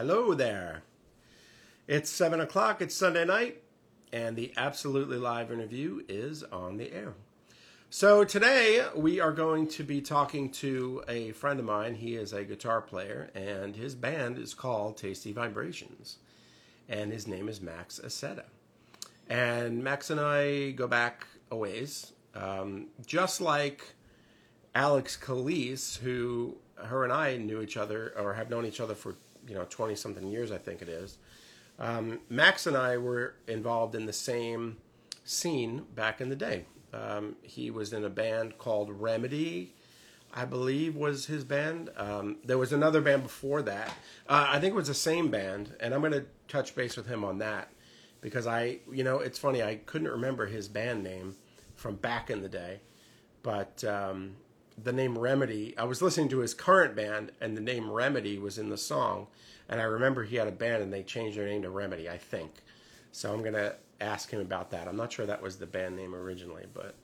Hello there. It's 7 o'clock, it's Sunday night, and the Absolutely Live interview is on the air. So today we are going to be talking to a friend of mine. He is a guitar player, and his band is called Tasty Vibrations, and his name is Max Accetta. And Max and I go back a ways, um, just like Alex Calise, who her and I knew each other or have known each other for you know twenty something years, I think it is. Um, Max and I were involved in the same scene back in the day. Um, he was in a band called Remedy, I believe was his band. Um, there was another band before that. Uh, I think it was the same band, and I'm going to touch base with him on that because I, you know, it's funny I couldn't remember his band name from back in the day, but um, the name Remedy. I was listening to his current band, and the name Remedy was in the song, and I remember he had a band, and they changed their name to Remedy, I think. So I'm gonna ask him about that. I'm not sure that was the band name originally, but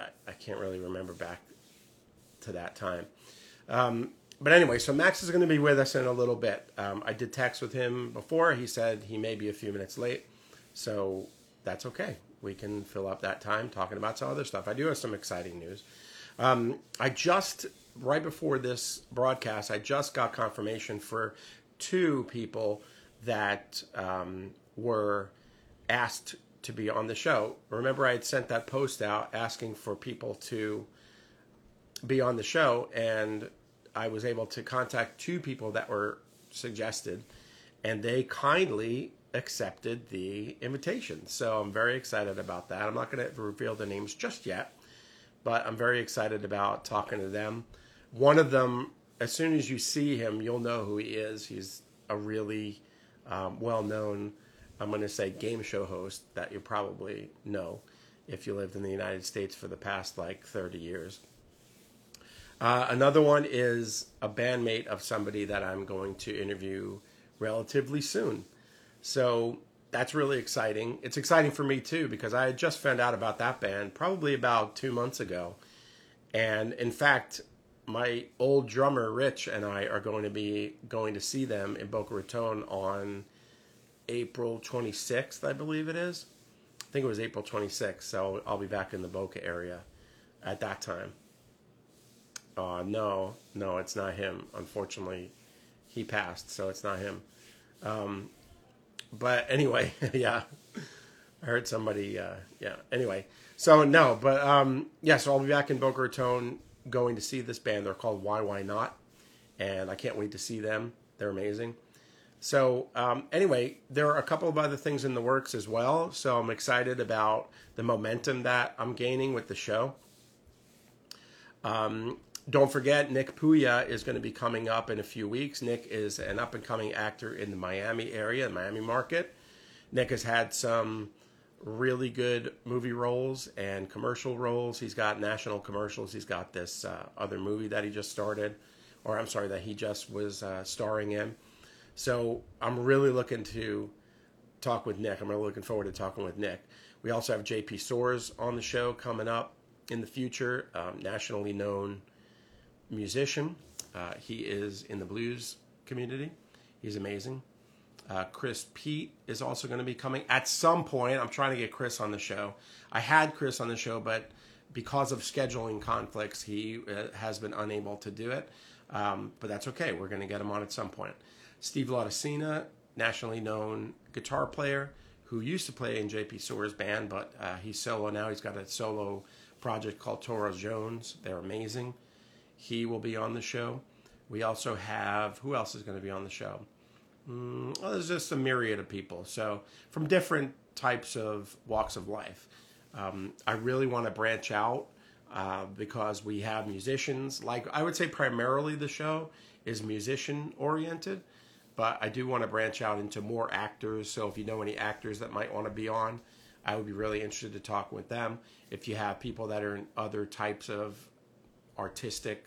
I, I can't really remember back to that time. Um, but anyway, so Max is going to be with us in a little bit. Um, I did text with him before. He said he may be a few minutes late, so that's okay. We can fill up that time talking about some other stuff. I do have some exciting news. Um, I just right before this broadcast, I just got confirmation for two people that um, were asked to be on the show. Remember, I had sent that post out asking for people to be on the show, and I was able to contact two people that were suggested, and they kindly accepted the invitation. So I'm very excited about that. I'm not going to reveal the names just yet, but I'm very excited about talking to them. One of them, as soon as you see him, you'll know who he is. He's a really um, well known, I'm going to say, game show host that you probably know if you lived in the United States for the past like 30 years. Uh, another one is a bandmate of somebody that I'm going to interview relatively soon. So that's really exciting. It's exciting for me too because I just found out about that band probably about two months ago. And in fact, my old drummer Rich and I are going to be going to see them in Boca Raton on April 26th, I believe it is. I think it was April 26th, so I'll be back in the Boca area at that time. Uh, no, no, it's not him. Unfortunately, he passed, so it's not him. Um, but anyway, yeah, I heard somebody. Uh, yeah. Anyway, so no, but um, yeah. So I'll be back in Boca Raton going to see this band. They're called Why Why Not, and I can't wait to see them. They're amazing. So um, anyway, there are a couple of other things in the works as well. So I'm excited about the momentum that I'm gaining with the show. Um, don't forget, Nick Puya is going to be coming up in a few weeks. Nick is an up and coming actor in the Miami area, the Miami market. Nick has had some really good movie roles and commercial roles. He's got national commercials. He's got this uh, other movie that he just started, or I'm sorry, that he just was uh, starring in. So I'm really looking to talk with Nick. I'm really looking forward to talking with Nick. We also have JP Soars on the show coming up in the future, um, nationally known musician. Uh, he is in the blues community. He's amazing. Uh, Chris Pete is also going to be coming at some point. I'm trying to get Chris on the show. I had Chris on the show, but because of scheduling conflicts, he uh, has been unable to do it. Um, but that's okay. We're going to get him on at some point. Steve Laudicina, nationally known guitar player who used to play in JP Soars' band, but uh, he's solo now. He's got a solo project called Toro Jones. They're amazing. He will be on the show. We also have who else is going to be on the show? Mm, well, there's just a myriad of people. So from different types of walks of life. Um, I really want to branch out uh, because we have musicians. Like I would say, primarily the show is musician oriented, but I do want to branch out into more actors. So if you know any actors that might want to be on, I would be really interested to talk with them. If you have people that are in other types of artistic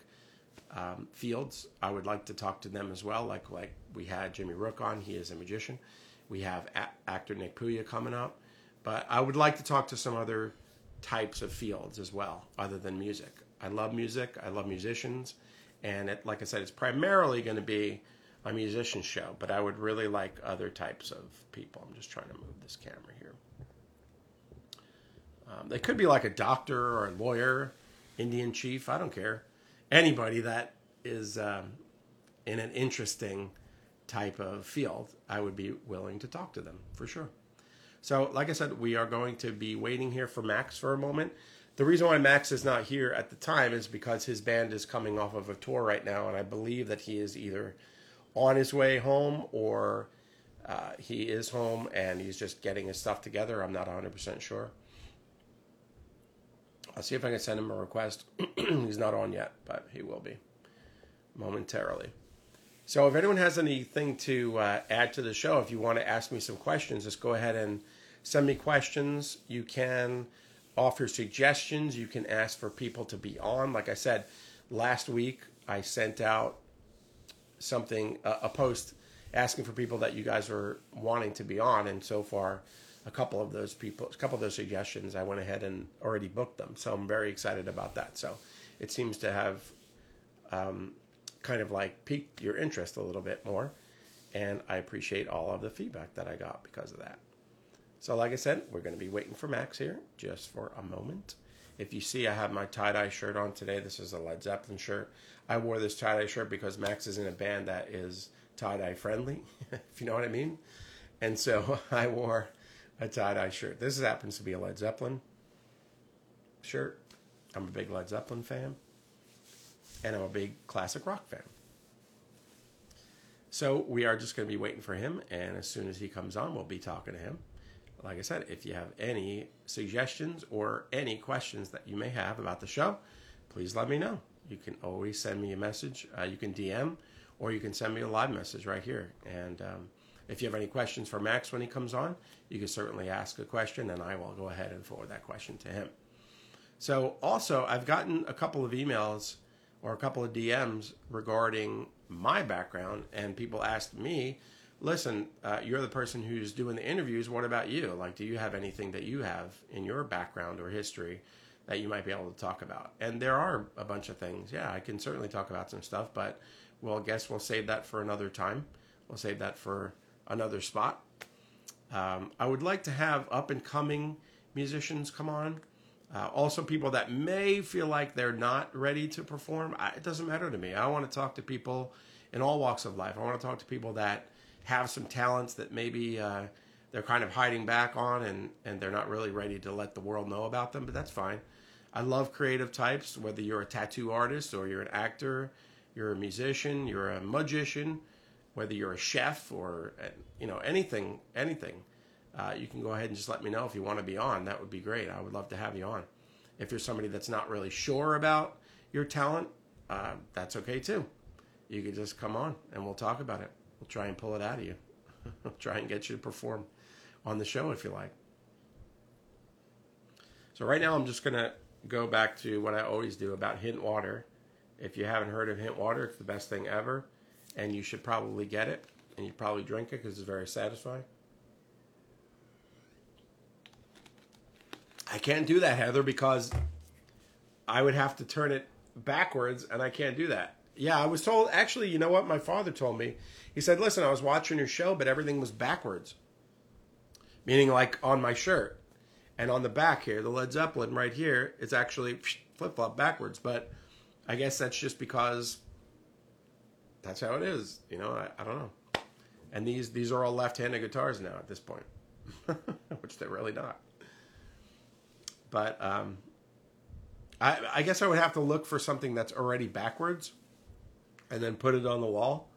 um, fields, I would like to talk to them as well. Like like we had Jimmy Rook on, he is a magician. We have a- actor Nick Puya coming up, but I would like to talk to some other types of fields as well, other than music. I love music. I love musicians, and it, like I said, it's primarily going to be a musician show, but I would really like other types of people. I'm just trying to move this camera here. Um, they could be like a doctor or a lawyer, Indian chief. I don't care. Anybody that is um, in an interesting type of field, I would be willing to talk to them for sure. So, like I said, we are going to be waiting here for Max for a moment. The reason why Max is not here at the time is because his band is coming off of a tour right now, and I believe that he is either on his way home or uh, he is home and he's just getting his stuff together. I'm not 100% sure. I'll see if I can send him a request. he's not on yet, but he will be momentarily. So if anyone has anything to uh, add to the show, if you want to ask me some questions, just go ahead and send me questions. You can offer suggestions. You can ask for people to be on. Like I said, last week I sent out something, a post asking for people that you guys were wanting to be on, and so far, a couple of those people, a couple of those suggestions, I went ahead and already booked them. So I'm very excited about that. So it seems to have um, kind of like piqued your interest a little bit more, and I appreciate all of the feedback that I got because of that. So, like I said, we're going to be waiting for Max here just for a moment. If you see, I have my tie dye shirt on today. This is a Led Zeppelin shirt. I wore this tie dye shirt because Max is in a band that is tie dye friendly, if you know what I mean. And so I wore a tie dye shirt. This happens to be a Led Zeppelin shirt. I'm a big Led Zeppelin fan, and I'm a big classic rock fan. So we are just going to be waiting for him, and as soon as he comes on, we'll be talking to him. Like I said, if you have any suggestions or any questions that you may have about the show, please let me know. You can always send me a message. Uh, you can DM or you can send me a live message right here. And um, if you have any questions for Max when he comes on, you can certainly ask a question and I will go ahead and forward that question to him. So, also, I've gotten a couple of emails or a couple of DMs regarding my background, and people asked me, listen, uh, you're the person who's doing the interviews. What about you? Like, do you have anything that you have in your background or history that you might be able to talk about. And there are a bunch of things. Yeah, I can certainly talk about some stuff, but well, I guess we'll save that for another time. We'll save that for another spot. Um, I would like to have up and coming musicians come on. Uh, also, people that may feel like they're not ready to perform. I, it doesn't matter to me. I want to talk to people in all walks of life. I want to talk to people that have some talents that maybe uh, they're kind of hiding back on and, and they're not really ready to let the world know about them, but that's fine. I love creative types, whether you're a tattoo artist or you're an actor, you're a musician, you're a magician, whether you're a chef or you know anything, anything. Uh, you can go ahead and just let me know if you want to be on. That would be great. I would love to have you on. If you're somebody that's not really sure about your talent, uh, that's okay too. You can just come on and we'll talk about it. We'll try and pull it out of you. we'll try and get you to perform on the show if you like. So right now I'm just gonna go back to what I always do about Hint Water. If you haven't heard of Hint Water, it's the best thing ever, and you should probably get it, and you probably drink it because it's very satisfying. I can't do that, Heather, because I would have to turn it backwards, and I can't do that. Yeah, I was told. Actually, you know what? My father told me. He said, "Listen, I was watching your show, but everything was backwards." Meaning, like on my shirt. And on the back here, the Led Zeppelin right here, it's actually flip flop backwards. But I guess that's just because that's how it is. You know, I, I don't know. And these these are all left-handed guitars now at this point, which they're really not. But um, I, I guess I would have to look for something that's already backwards, and then put it on the wall,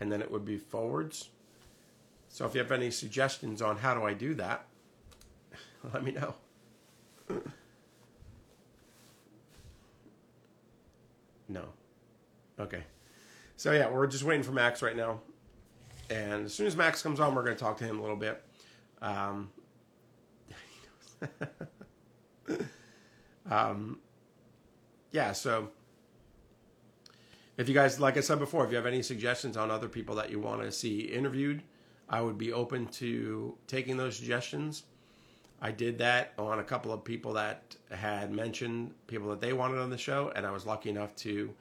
and then it would be forwards. So if you have any suggestions on how do I do that, Let me know. no. Okay. So yeah, we're just waiting for Max right now, and as soon as Max comes on, we're going to talk to him a little bit. Um, um, yeah. So if you guys, like I said before, if you have any suggestions on other people that you want to see interviewed, I would be open to taking those suggestions. I did that on a couple of people that had mentioned people that they wanted on the show, and I was lucky enough to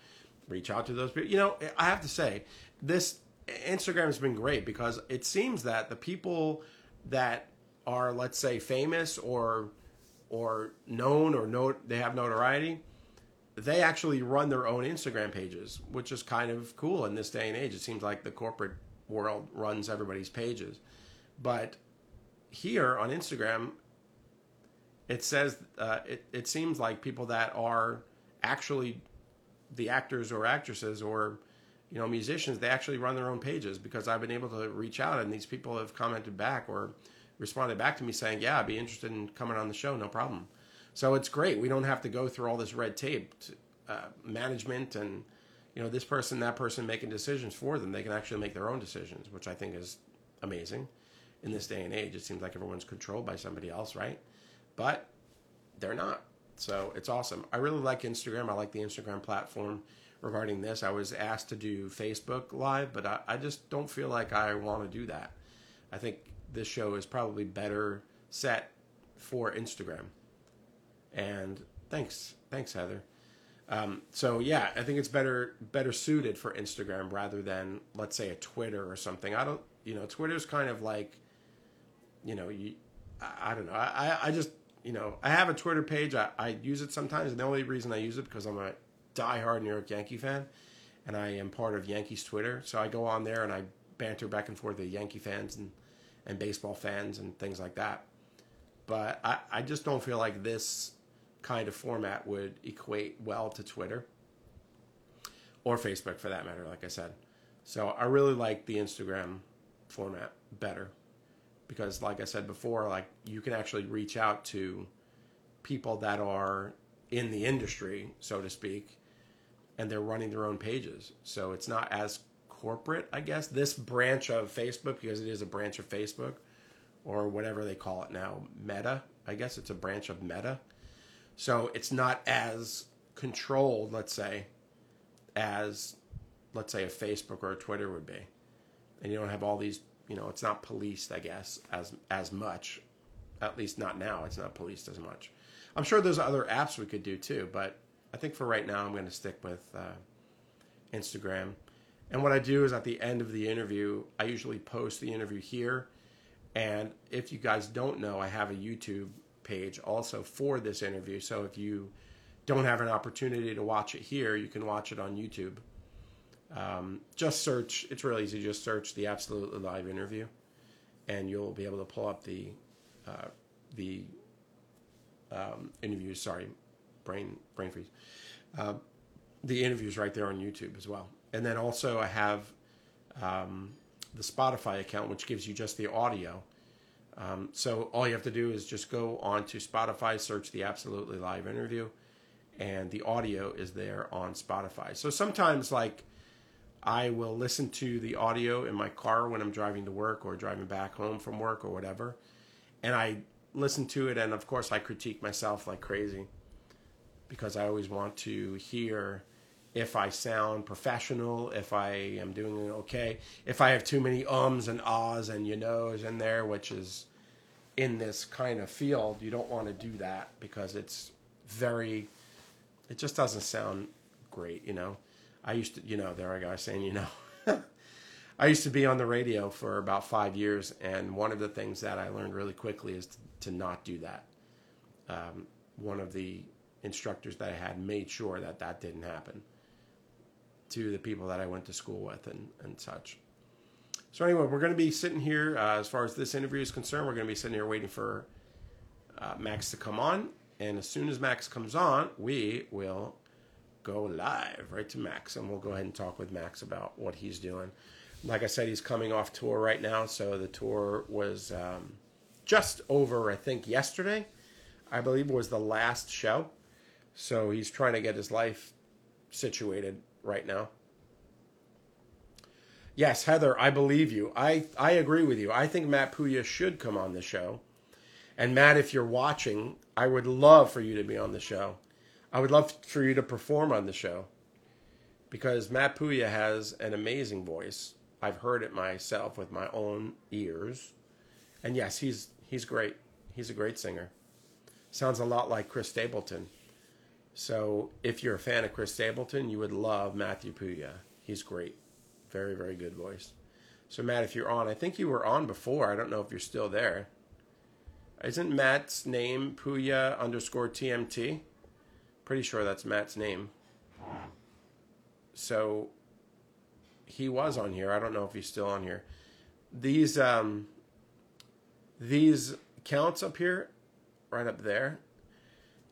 reach out to those people. You know, I have to say, this Instagram has been great because it seems that the people that are, let's say, famous or or known or note they have notoriety, they actually run their own Instagram pages, which is kind of cool in this day and age. It seems like the corporate world runs everybody's pages, but here on Instagram, it says uh, it, it seems like people that are actually the actors or actresses or you know musicians they actually run their own pages because I've been able to reach out and these people have commented back or responded back to me saying yeah I'd be interested in coming on the show no problem. So it's great. We don't have to go through all this red tape to, uh, management and you know this person that person making decisions for them. They can actually make their own decisions which I think is amazing. In this day and age it seems like everyone's controlled by somebody else right? But they're not so it's awesome. I really like Instagram. I like the Instagram platform regarding this. I was asked to do Facebook Live, but I, I just don't feel like I want to do that. I think this show is probably better set for Instagram. And thanks, thanks, Heather. Um, so yeah, I think it's better better suited for Instagram rather than let's say a Twitter or something. I don't, you know, Twitter's kind of like, you know, you, I, I don't know. I, I just you know, I have a Twitter page. I, I use it sometimes, and the only reason I use it because I'm a diehard New York Yankee fan, and I am part of Yankees Twitter. So I go on there and I banter back and forth with Yankee fans and, and baseball fans and things like that. But I, I just don't feel like this kind of format would equate well to Twitter or Facebook for that matter, like I said. So I really like the Instagram format better because like I said before, like you can actually reach out to people that are in the industry, so to speak, and they're running their own pages. So it's not as corporate, I guess. This branch of Facebook, because it is a branch of Facebook, or whatever they call it now, Meta. I guess it's a branch of Meta. So it's not as controlled, let's say, as let's say a Facebook or a Twitter would be. And you don't have all these you know, it's not policed, I guess, as as much. At least not now. It's not policed as much. I'm sure there's other apps we could do too, but I think for right now I'm going to stick with uh, Instagram. And what I do is at the end of the interview, I usually post the interview here. And if you guys don't know, I have a YouTube page also for this interview. So if you don't have an opportunity to watch it here, you can watch it on YouTube. Um, just search. It's really easy. Just search the absolutely live interview, and you'll be able to pull up the uh, the um, interviews. Sorry, brain brain freeze. Uh, the interviews right there on YouTube as well. And then also I have um, the Spotify account, which gives you just the audio. Um, so all you have to do is just go on to Spotify, search the Absolutely Live interview, and the audio is there on Spotify. So sometimes, like I will listen to the audio in my car when I'm driving to work or driving back home from work or whatever. And I listen to it, and of course, I critique myself like crazy because I always want to hear if I sound professional, if I am doing okay, if I have too many ums and ahs and you knows in there, which is in this kind of field, you don't want to do that because it's very, it just doesn't sound great, you know. I used to, you know, there I go saying, you know. I used to be on the radio for about five years, and one of the things that I learned really quickly is to, to not do that. Um, one of the instructors that I had made sure that that didn't happen to the people that I went to school with and, and such. So, anyway, we're going to be sitting here, uh, as far as this interview is concerned, we're going to be sitting here waiting for uh, Max to come on. And as soon as Max comes on, we will go live right to Max, and we'll go ahead and talk with Max about what he's doing. Like I said, he's coming off tour right now, so the tour was um, just over, I think, yesterday. I believe was the last show. So he's trying to get his life situated right now. Yes, Heather, I believe you. I, I agree with you. I think Matt Puya should come on the show. And Matt, if you're watching, I would love for you to be on the show. I would love for you to perform on the show because Matt Puya has an amazing voice. I've heard it myself with my own ears. And yes, he's he's great. He's a great singer. Sounds a lot like Chris Stapleton. So if you're a fan of Chris Stapleton, you would love Matthew Puya. He's great. Very, very good voice. So, Matt, if you're on, I think you were on before. I don't know if you're still there. Isn't Matt's name Puya underscore TMT? Pretty sure that's Matt's name. So, he was on here. I don't know if he's still on here. These um, these counts up here, right up there,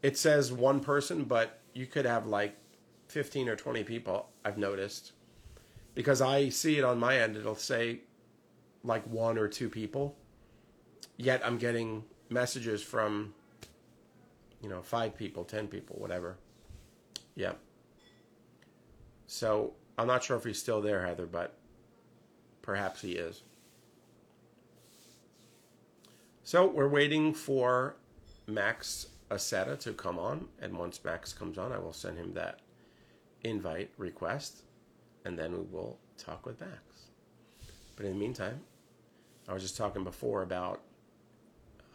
it says one person, but you could have like 15 or 20 people, I've noticed. Because I see it on my end, it'll say like one or two people. Yet I'm getting messages from, you know, five people, 10 people, whatever. Yep. So I'm not sure if he's still there, Heather, but perhaps he is. So we're waiting for Max Accetta to come on, and once Max comes on, I will send him that invite request, and then we will talk with Max. But in the meantime, I was just talking before about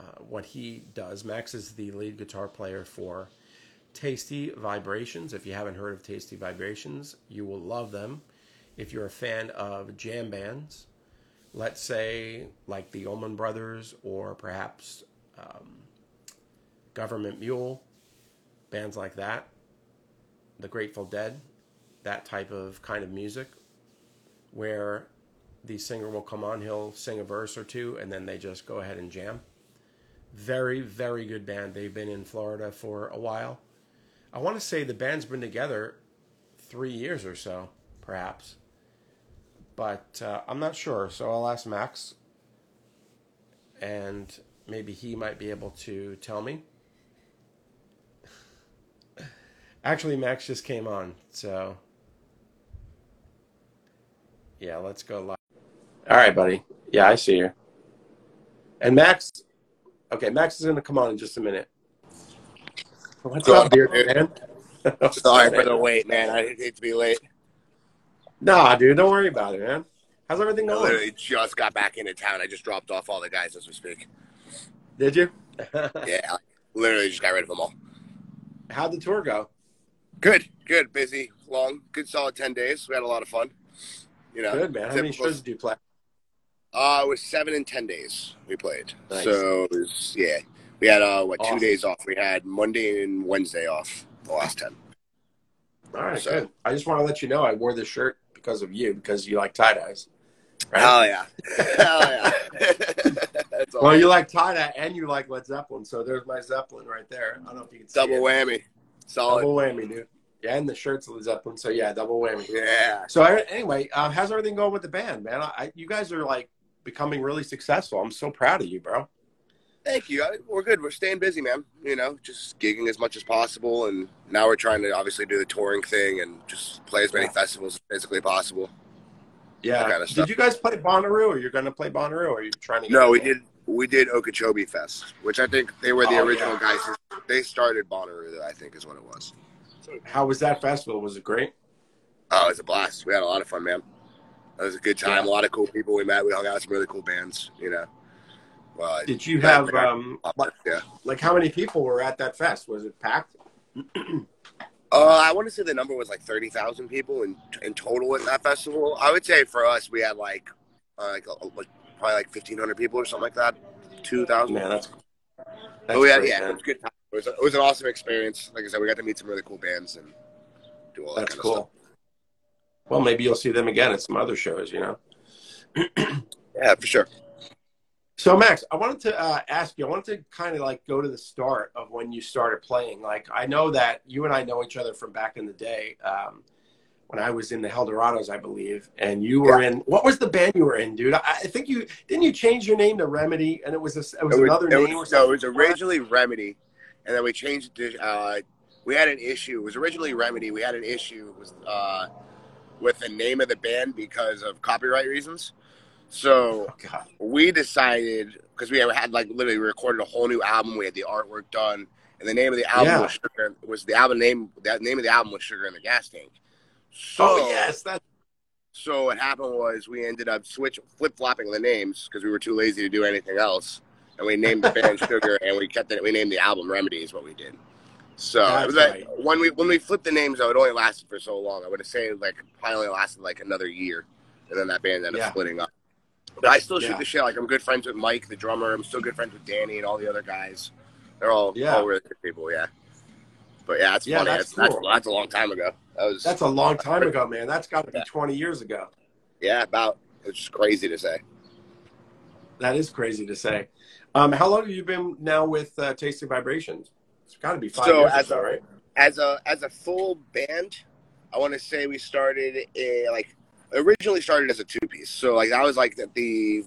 uh, what he does. Max is the lead guitar player for Tasty Vibrations. If you haven't heard of Tasty Vibrations, you will love them. If you're a fan of jam bands, let's say like the Allman Brothers or perhaps um, Government Mule, bands like that, the Grateful Dead, that type of kind of music, where the singer will come on, he'll sing a verse or two, and then they just go ahead and jam. Very, very good band. They've been in Florida for a while. I want to say the band's been together three years or so, perhaps. But uh, I'm not sure, so I'll ask Max, and maybe he might be able to tell me. Actually, Max just came on, so yeah, let's go live. All right, buddy. Yeah, I see you. And Max, okay, Max is going to come on in just a minute. What's Go up, dear dude. man? Sorry for the wait, man. I hate to be late. Nah, dude, don't worry about it, man. How's everything I going? literally just got back into town. I just dropped off all the guys as we speak. Did you? Yeah, literally just got rid of them all. How'd the tour go? Good, good, busy, long, good, solid ten days. We had a lot of fun. You know, Good, man. How many shows did you play? Uh, it was seven and ten days we played. Nice. So it was yeah. We had uh what Awesome. two days off. We had Monday and Wednesday off. The last ten. All right, So- good. I just want to let you know I wore this shirt because of you, because you like tie dyes. Right? Hell yeah, hell yeah. That's all. well, you like tie dye and you like Led Zeppelin, so there's my Zeppelin right there. I don't know if you can see double it. whammy. Solid. Double whammy, dude. Yeah, and the shirt's Led Zeppelin, so yeah, double whammy. Yeah. So I- anyway, um, how's everything going with the band, man? I, I, you guys are like becoming really successful. I'm so proud of you, bro. Thank you. I- We're good. We're staying busy, man. You know, just gigging as much as possible, and now we're trying to obviously do the touring thing and just play as many Yeah. festivals as physically possible. Yeah. That kinda stuff. Did you guys play Bonnaroo, or you're going to play Bonnaroo, or are you trying to? No, we did. We did Okeechobee Fest, which I think they were the Oh, original yeah. guys. They started Bonnaroo, I think, is what it was. How was that festival? Was it great? Oh, it was a blast. We had a lot of fun, man. It was a good time. Yeah. A lot of cool people we met. We hung out with some really cool bands. You know. Well, Did you have yeah. um, like, yeah. like how many people were at that fest? Was it packed? Uh, I want to say the number was like thirty thousand people in in total at that festival. I would say for us, we had like uh, like, uh, like probably like fifteen hundred people or something like that. Two thousand. Man, that's, that's But we had, great, yeah, it was a good time. It was, it was an awesome experience. Like I said, we got to meet some really cool bands and do all that That's kind cool. Well, maybe you'll see them again at some other shows, you know. Yeah, for sure. So, Max, I wanted to uh, ask you. I wanted to kind of like go to the start of when you started playing. Like, I know that you and I know each other from back in the day um, when I was in the Heldorados, I believe, and you were in. What was the band you were in, dude? I, I think you didn't you change your name to Remedy, and it was a, it was It was, another it name. was- no, it was originally Remedy, and then we changed it to. Uh, we had an issue. It was originally Remedy. We had an issue with uh, with the name of the band because of copyright reasons. So Oh, we decided because we had like literally recorded a whole new album. We had the artwork done, and the name of the album Yeah. was Sugar. Was the album name? The name of the album was Sugar in the Gas Tank. So, Oh yes, that. So what happened was we ended up switch flip flopping the names because we were too lazy to do anything else, and we named the band Sugar, and we kept it. We named the album Remedy is what we did. So it was like right. when we when we flipped the names, though, it only lasted for so long. I would have said like probably lasted like another year and then that band ended Yeah. up splitting up. But I still shoot Yeah. the shit. Like I'm good friends with Mike, the drummer. I'm still good friends with Danny and all the other guys. They're all Yeah. all really good people. Yeah. But yeah, it's Yeah, funny. that's That's, cool. that's, that's a long time ago. That was That's a long time ago, man. That's got to be Yeah. 20 years ago. yeah, about. It's just crazy to say. That is crazy to say. Um, how long have you been now with uh, Tasty Vibrations? It's got to be five So, years as so, a- right? as a as a full band, I want to say we started a, like originally started as a two piece. So like that was like the, the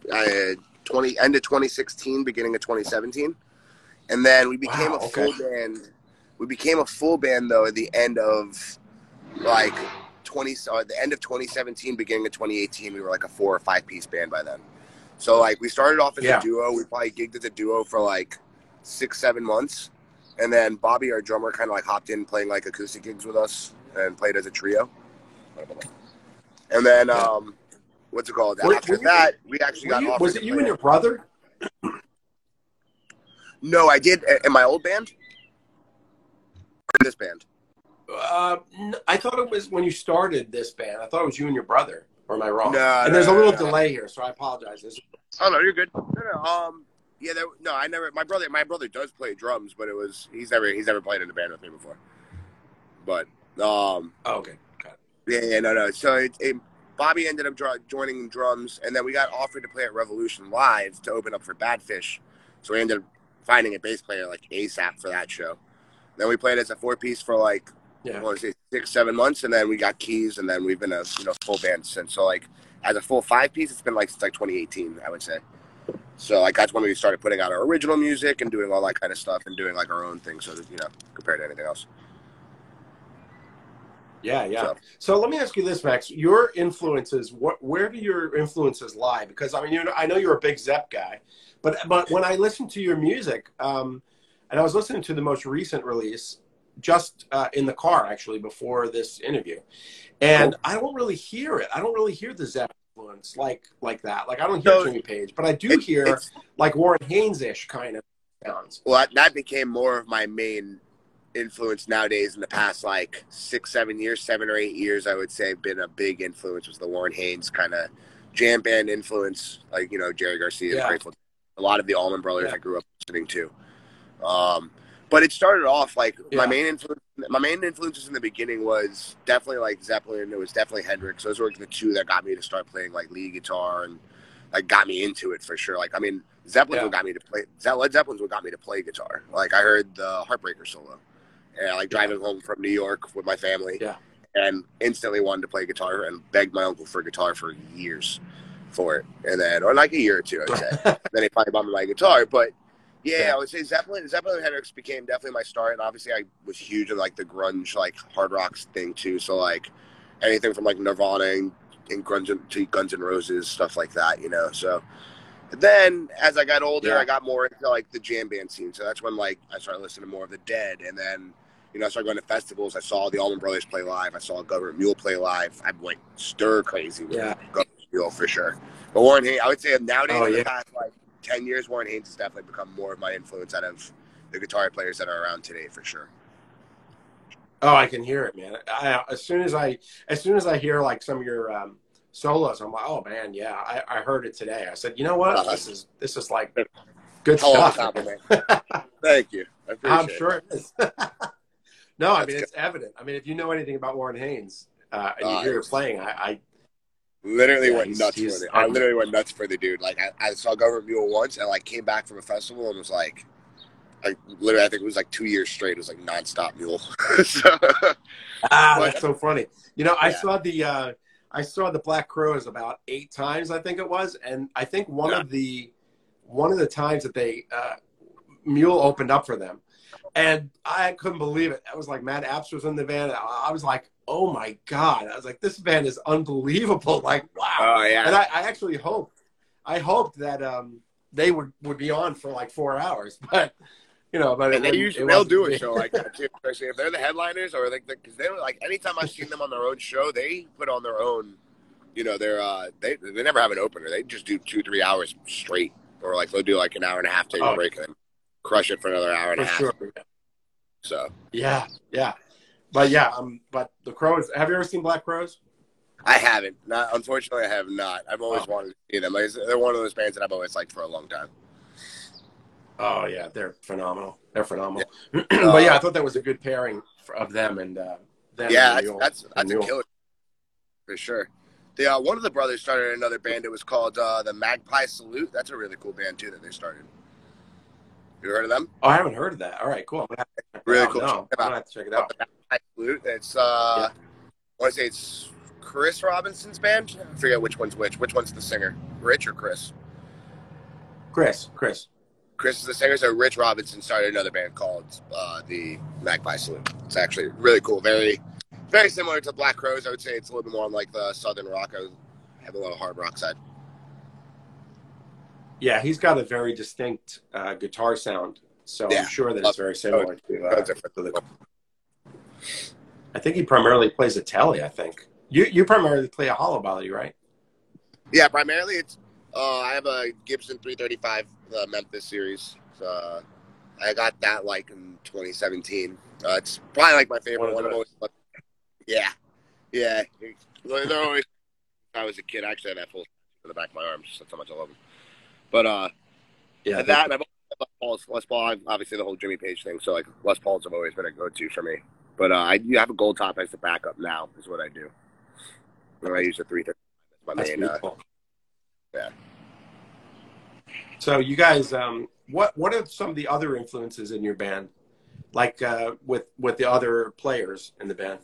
uh, twenty end of twenty sixteen, beginning of twenty seventeen, and then we became Wow, a okay. full band. We became a full band though at the end of like twenty so at the end of twenty seventeen, beginning of twenty eighteen. We were like a four or five piece band by then. So like we started off as Yeah. a duo. We probably gigged as a duo for like six seven months. And then Bobby, our drummer, kind of like hopped in playing like acoustic gigs with us and played as a trio. And then, um, what's it called? Were- After were you- that, we actually got you- was it you and your brother? No, I did in my old band. Or in this band. Uh, I thought it was when you started this band. I thought it was you and your brother. Or am I wrong? No, and no, there's a little no. delay here, so I apologize. This- Oh no, you're good. No, no. Um, yeah, there, no, I never. My brother, my brother does play drums, but it was he's never he's never played in a band with me before. But um, Oh, okay. Got it. Yeah, yeah, no, no. So it, it, Bobby ended up joining drums, and then we got offered to play at Revolution Live to open up for Badfish. So we ended up finding a bass player like ASAP for that show. Then we played as a four piece for like I want to say six, seven months, and then we got keys, and then we've been a you know full band since. So like as a full five piece, it's been like since like 2018, I would say. So like that's when we started putting out our original music and doing all that kind of stuff and doing like our own thing. So that, you know compared to anything else. Yeah, yeah. So- So let me ask you this, Max. Your influences, what, where do your influences lie? Because I mean, you know, I know you're a big Zepp guy, but but when I listen to your music, um, and I was listening to the most recent release just uh, in the car actually before this interview, and I don't really hear it. I don't really hear the Zepp influence like like that. Like I don't hear So- Jimmy Page, but I do It- hear like Warren Haynes ish kind of sounds. Well, that, that became more of my main influence nowadays in the past like six, seven years, seven or eight years, I would say, been a big influence was the Warren Haynes kind of jam band influence, like, you know, Jerry Garcia, Yeah. Grateful. A lot of the Allman Brothers Yeah. I grew up listening to. Um, but it started off like Yeah. my main influence. My main influences in the beginning was definitely like Zeppelin. It was definitely Hendrix. Those were the two that got me to start playing like lead guitar and like got me into it for sure. Like I mean, Zeppelin's Yeah. what got me to play. Led Zeppelin's what got me to play guitar. Like I heard the Heartbreaker solo, and like driving home from New York with my family, Yeah. and instantly wanted to play guitar and begged my uncle for a guitar for years for it, and then or like a year or two, I'd say. then he finally bought me my guitar, but. Yeah. I would say Zeppelin. Zeppelin and Hendrix became definitely my start, and obviously I was huge in like the grunge, like hard rock thing too. So like anything from like Nirvana and, and grunge and- to Guns N' Roses, stuff like that, you know. So then as I got older, Yeah. I got more into like the jam band scene. So that's when like I started listening to more of the Dead, and then you know I started going to festivals. I saw the Allman Brothers play live. I saw Government Mule play live. I went stir crazy with Yeah. Government Mule for sure. But Warren Haynes, I would say nowadays Oh, in yeah. past like ten years, Warren Haynes has definitely become more of my influence out of the guitar players that are around today for sure. Oh, I can hear it, man. I, as soon as I, as soon as I hear like some of your um, solos, I'm like, oh man, yeah, I, I heard it today. I said, you know what, Uh-huh. this is this is like good a stuff. Thank you. I appreciate I'm sure it. it is. no, I mean it's evident. I mean, if you know anything about Warren Haynes uh, and you Uh, hear her playing, I, I Literally Yeah, went he's- nuts he's- for the. I literally went nuts for the dude. Like I, I saw Government Mule once, and like came back from a festival and was like, like literally, I think it was like two years straight. It was like nonstop Mule. so, ah, But- that's so funny. You know, I Yeah. saw the uh, I saw the Black Crowes about eight times, I think it was, and I think one Yeah. of the one of the times that they uh, Mule opened up for them, and I couldn't believe it. I was like, Matt Abts was in the band. I I was like, oh my god! I was like, this band is unbelievable. Like, wow. oh yeah, and I, I actually hoped, I hoped that um, they would, would be on for like four hours, but you know, but and it, they usually it they'll do a show like that too, especially if they're the headliners or like because they were like anytime I've seen them on their own show, they put on their own. You know, they're uh they they never have an opener. They just do two three hours straight, or like they'll do like an hour and a half take a Oh. break and then crush it for another hour and for a half. sure. So Yeah, yeah, but yeah, um, but the Crowes. Have you ever seen Black Crowes? I haven't. Not unfortunately, I have not. I've always Oh. wanted to see them. Like, they're one of those bands that I've always liked for a long time. Oh yeah, they're phenomenal. They're phenomenal. but yeah, I thought that was a good pairing of them and uh, them. yeah, and that's that's, that's a killer for sure. The uh, one of the brothers started another band. It was called uh, the Magpie Salute. That's a really cool band too that they started. You heard of them? Oh, I haven't heard of that. All right, cool. I'm gonna have to check it Really out. cool. No, I'm gonna have to check it out. The Magpie Salute. It's uh, I want to say it's Chris Robinson's band. I forget which one's which. Which one's the singer? Rich or Chris? Chris, Chris. Chris is the singer. So Rich Robinson started another band called uh, the Magpie Salute. It's actually really cool. Very, very similar to Black Crowes. I would say it's a little bit more on like the southern rock. I have a little hard rock side. Yeah, he's got a very distinct uh, guitar sound. So Yeah. I'm sure that it's very similar to, uh, to the. I think he primarily plays a telly. I think you you primarily play a hollow body, right? Yeah, primarily it's. Uh, I have a Gibson 335 uh, Memphis series. Uh, I got that like in 2017. Uh, it's probably like my favorite One one. always- yeah, yeah. They're always. I was a kid. I actually had that full in the back of my arms. That's how much I love them. But uh, Yeah, that and I've always had Les Paul's. Les Paul, obviously the whole Jimmy Page thing. So like Les Pauls have always been a go-to for me. But uh, I you have a gold top as the backup now. Is what I do. And I use a 335. That's my That's main. Uh, yeah. So you guys, um, what what are some of the other influences in your band, like uh, with with the other players in the band?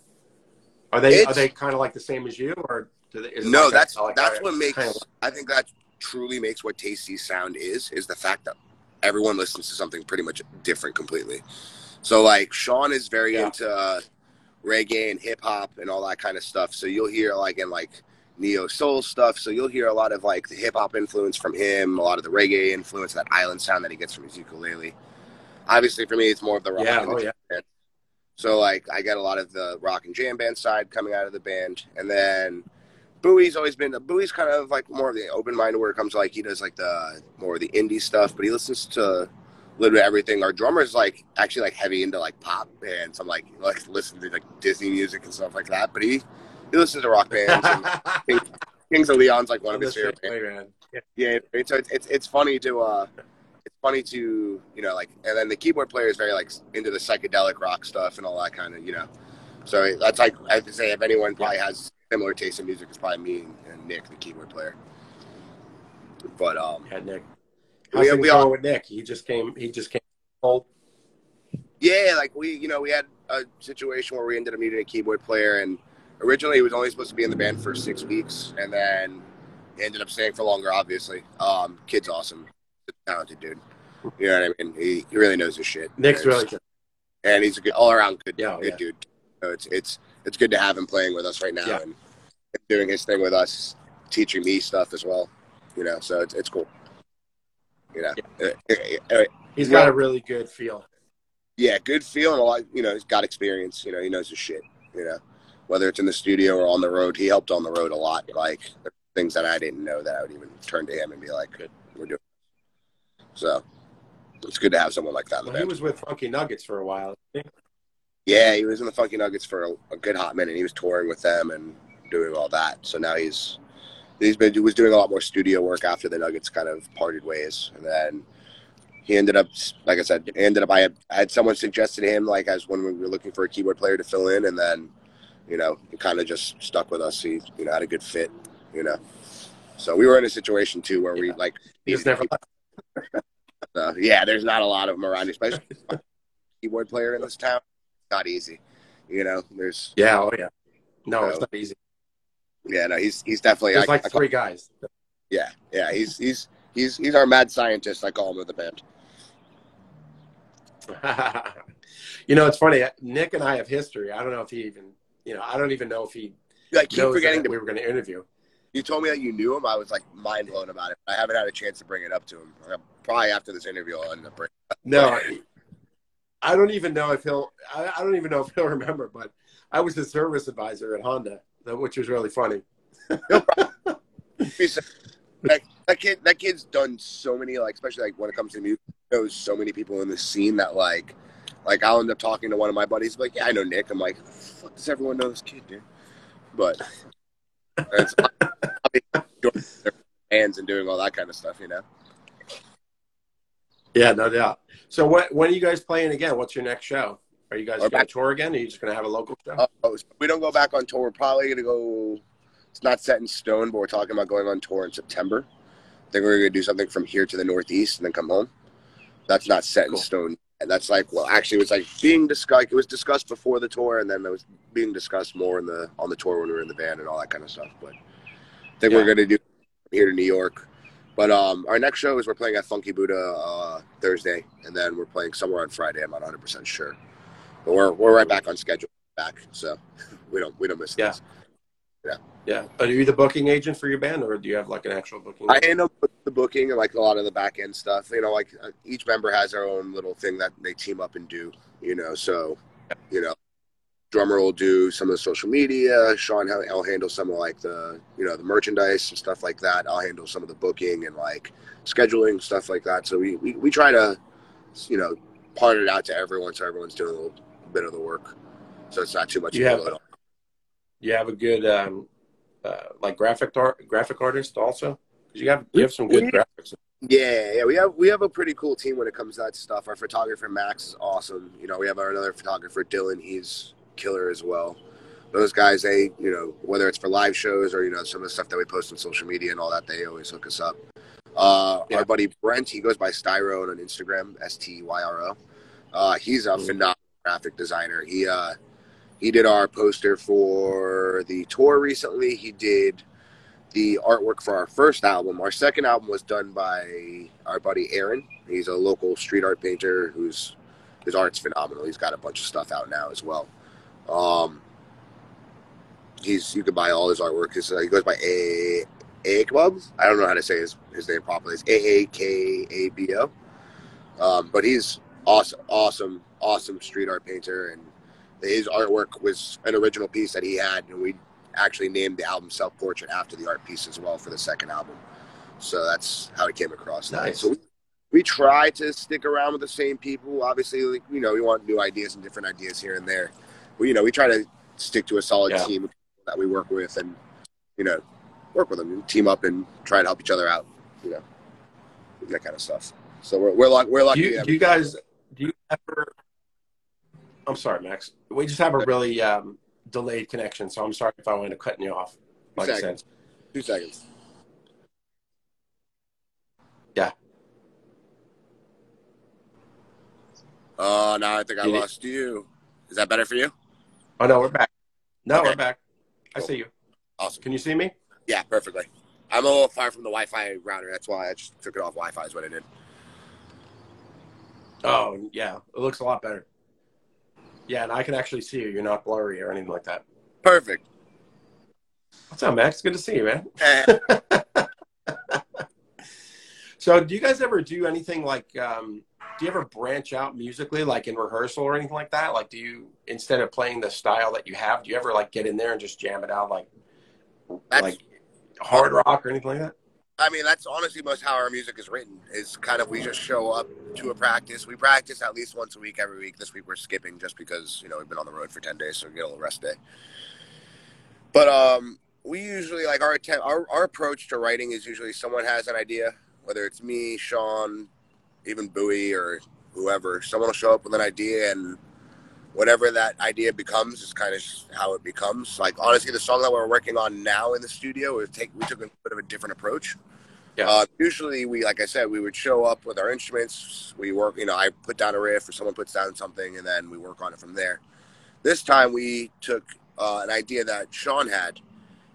Are they It's- are they kind of like the same as you, or do they, is no, like a- that's like that's a- what makes. kind of- I think that truly makes what Tasty Sound is is the fact that everyone listens to something pretty much different completely. So like Sean is very Yeah. into uh, reggae and hip hop and all that kind of stuff. So you'll hear like in like neo soul stuff. So you'll hear a lot of like the hip hop influence from him, a lot of the reggae influence, that island sound that he gets from his ukulele. Obviously, for me, it's more of the rock. Yeah, and the oh, yeah. jam. So like I get a lot of the rock and jam band side coming out of the band, and then Bowie's always been Bowie's kind of like more of the open minded where it comes to like he does like the more of the indie stuff, but he listens to literally everything. Our drummer's like actually like heavy into like pop bands. I'm like like listen to like Disney music and stuff like that, but he he listens to rock bands. And Kings of Leon's like one of his favorite bands. Yeah. Yeah, it's it's it's, funny to uh, it's funny to you know like, and then the keyboard player is very like into the psychedelic rock stuff and all that kind of you know. So that's like I have to say, if anyone probably has similar taste in music, it's probably me and, and Nick, the keyboard player. But um, Yeah, Nick. We- How's things we all- going with Nick? He just came. He just came cold. yeah, like we you know we had a situation where we ended up needing a keyboard player, and originally he was only supposed to be in the band for six weeks, and then he ended up staying for longer. Obviously, um, kid's awesome, talented dude. You know what I mean? He, he really knows his shit. Nick's And really good. and he's a good all around good, Yeah, good yeah. dude. So it's it's it's good to have him playing with us right now Yeah. and doing his thing with us, teaching me stuff as well. You know, so it's it's cool. You know, Uh, uh, uh, He's Well- got a really good feel. yeah, good feel and a lot. You know, he's got experience. You know, he knows his shit. You know, whether it's in the studio or on the road, he helped on the road a lot. Like things that I didn't know that I would even turn to him and be like, Good. "We're doing." this." So it's good to have someone like that in the Well, he was with Funky Nuggets for a while. Yeah, he was in the Funky Nuggets for a, a good hot minute. He was touring with them and doing all that. So now he's he's been he was doing a lot more studio work after the Nuggets kind of parted ways, and then he ended up, like I said, ended up. I had, I had someone suggested to him like as when we were looking for a keyboard player to fill in, and then you know he kind of just stuck with us. He you know had a good fit, you know. So we were in a situation too where we Yeah. like He never left. uh, yeah, there's not a lot of them around, especially keyboard player in this town. Not easy, you know. There's Yeah, oh yeah. No, No. it's not easy. Yeah, no, he's he's definitely There's I- like I three guys. yeah, yeah, he's he's he's he's our mad scientist. I call him with the band. you know, it's funny. Nick and I have history. I don't know if he even, you know, I don't even know if he I keep forgetting that to. we were going to interview. You told me that you knew him. I was like mind blown about it. I haven't had a chance to bring it up to him. Probably after this interview, I'll end up bringing. No, I don't even know if he'll. I, I don't even know if he'll remember. But I was his service advisor at Honda, which was really funny. That, that kid, that kid's done so many like, especially like when it comes to music, knows so many people in the scene that like, like I'll end up talking to one of my buddies, like, yeah, I know Nick. I'm like, fuck does everyone know this kid, dude? But It's hands and doing all that kind of stuff, you know. Yeah, no doubt. So, what when are you guys playing again? What's your next show? Are you guys going to tour again? Are you just going to have a local show? Oh, so we don't go back on tour. We're probably gonna go. It's not set in stone, but we're talking about going on tour in September. I think we're gonna do something from here to the Northeast and then come home. That's not set in stone. And that's like, well, actually, it was like being discussed. It was discussed before the tour, and then it was being discussed more in the on the tour when we were in the band and all that kind of stuff. But I think Yeah. we're gonna do here to New York. But um, our next show is we're playing at Funky Buddha uh, Thursday, and then we're playing somewhere on Friday. I'm not 100 percent sure, but we're we're right back on schedule. Back, so we don't we don't miss Yeah. this. Yeah. Are you the booking agent for your band, or do you have like an actual booking? I handle the booking and like a lot of the back end stuff. You know, like uh, each member has their own little thing that they team up and do. You know, so you know, drummer will do some of the social media. Sean, I'll handle some of like the you know the merchandise and stuff like that. I'll handle some of the booking and like scheduling stuff like that. So we we, we try to you know part it out to everyone so everyone's doing a little bit of the work. So it's not too much. You of have- you have a good um, uh, like graphic art graphic artist also. 'Cause You have you have some good graphics. Yeah, yeah, we have we have a pretty cool team when it comes to that stuff. Our photographer Max is awesome. You know, we have our another photographer Dylan. He's killer as well. Those guys, they you know whether it's for live shows or you know some of the stuff that we post on social media and all that, they always hook us up. Uh, Yeah. Our buddy Brent, he goes by Styro on Instagram, S T Y R O. Uh, he's a Mhm. phenomenal graphic designer. He uh, he did our poster for the tour recently. He did the artwork for our first album. Our second album was done by our buddy Aaron. He's a local street art painter whose his art's phenomenal. He's got a bunch of stuff out now as well. Um, he's you can buy all his artwork. His, uh, he goes by A Akbub. I don't know how to say his his name properly. It's A A K A B O. Um, but he's awesome, awesome, awesome street art painter, and his artwork was an original piece that he had, and we actually named the album Self Portrait after the art piece as well for the second album. So that's how it came across. that. Nice. So we, we try to stick around with the same people. Obviously, like, you know, we want new ideas and different ideas here and there. But, you know, we try to stick to a solid Yeah. team that we work with and, you know, work with them and team up and try to help each other out, you know, that kind of stuff. So we're, we're, luck, we're Do lucky. you, do you guys do you ever? I'm sorry, Max. We just have a really um, delayed connection, so I'm sorry if I went to cutting you off. Like said, Seconds. Two seconds. Yeah. Oh, now I think I You lost you. Is that better for you? oh no, we're back. No, Okay. we're back. I see you. Awesome. Can you see me? Yeah, perfectly. I'm a little far from the Wi-Fi router. That's why I just took it off Wi-Fi. Is what I did. Oh yeah, it looks a lot better. Yeah, and I can actually see you. You're not blurry or anything like that. Perfect. What's up, Max? Good to see you, man. Eh, So, do you guys ever do anything like? Um, do you ever branch out musically, like in rehearsal or anything like that? Like, do you instead of playing the style that you have, do you ever like get in there and just jam it out, like That's- like hard rock or anything like that? I mean, that's honestly most how our music is written. Is kind of we just show up to a practice. We practice at least once a week, every week. This week we're skipping just because you know we've been on the road for ten days, so we get a little rest day. But um, we usually like our attempt, our our approach to writing is usually someone has an idea, whether it's me, Sean, even Bowie or whoever. Someone will show up with an idea, and whatever that idea becomes is kind of how it becomes. Like honestly, the song that we're working on now in the studio, we take we took a bit of a different approach. Yeah. Uh, usually, we like I said, we would show up with our instruments. We work, you know, I put down a riff, or someone puts down something, and then we work on it from there. This time, we took uh, an idea that Sean had,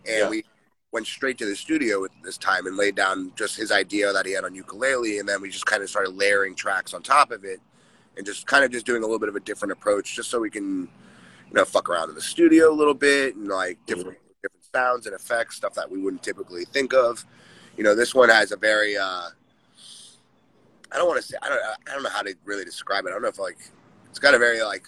and Yeah. we went straight to the studio with this time and laid down just his idea that he had on ukulele, and then we just kind of started layering tracks on top of it, and just kind of just doing a little bit of a different approach, just so we can, you know, fuck around in the studio a little bit and like different different sounds and effects, stuff that we wouldn't typically think of. You know, this one has a very uh I don't want to say I don't I don't know how to really describe it. I don't know if like it's got a very like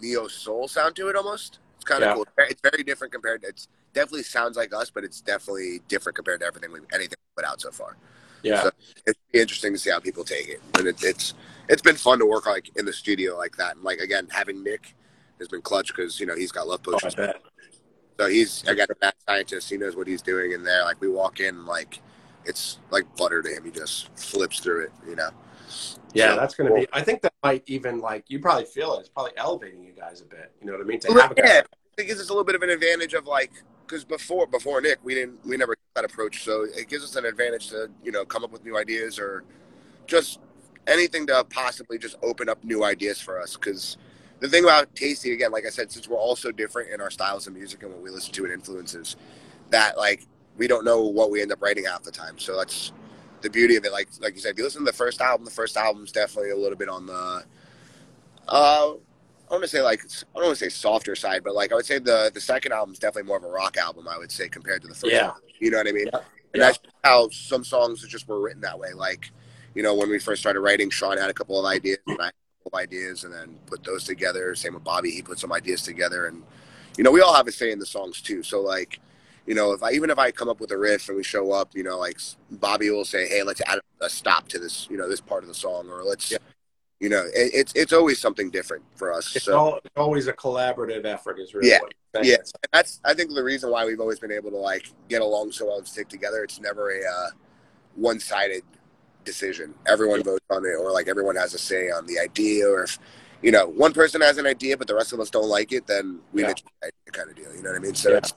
neo soul sound to it almost. It's kind of Yeah. cool. It's very different compared to it's definitely sounds like us, but it's definitely different compared to everything we anything we put out so far. Yeah, So- It'd interesting to see how people take it. And it, it's it's been fun to work like in the studio like that. And like again, having Nick has been clutch because you know he's got love oh, potions. bet. So he's again a mad scientist. He knows what he's doing in there. Like we walk in, like it's like butter to him. He just flips through it, you know. Yeah, So- that's going to be. I think that might even like you probably feel it. It's probably elevating you guys a bit. You know what I mean? To have a guy. yeah, it gives us a little bit of an advantage of like because before before Nick, we didn't we never that approach. So it gives us an advantage to you know come up with new ideas or just anything to possibly just open up new ideas for us. Because the thing about Tasty, again, like I said, since we're all so different in our styles of music and what we listen to and influences, that like we don't know what we end up writing half the time. So that's the beauty of it. Like like you said, if you listen to the first album, the first album's definitely a little bit on the uh I want to say like I don't want to say softer side, but like I would say the the second album is definitely more of a rock album. I would say compared to the first. Yeah. Album, you know what I mean? Yeah. And that's how some songs just were written that way. Like you know when we first started writing, Sean had a couple of ideas, and I had a couple of ideas, and then put those together. Same with Bobby, he put some ideas together, and you know we all have a say in the songs too. So like. You know, if I even if I come up with a riff and we show up, you know, like Bobby will say, "Hey, let's add a stop to this, you know, this part of the song," or let's, Yeah. You know, it, it's it's always something different for us. It's, so all, it's always a collaborative effort. Is really Yeah. Yeah. And that's I think the reason why we've always been able to like get along so well and stick together. It's never a uh, one sided decision. Everyone votes on it, or like everyone has a say on the idea, or if you know one person has an idea but the rest of us don't like it, then we Yeah. the kind of deal. You know what I mean? So Yeah. it's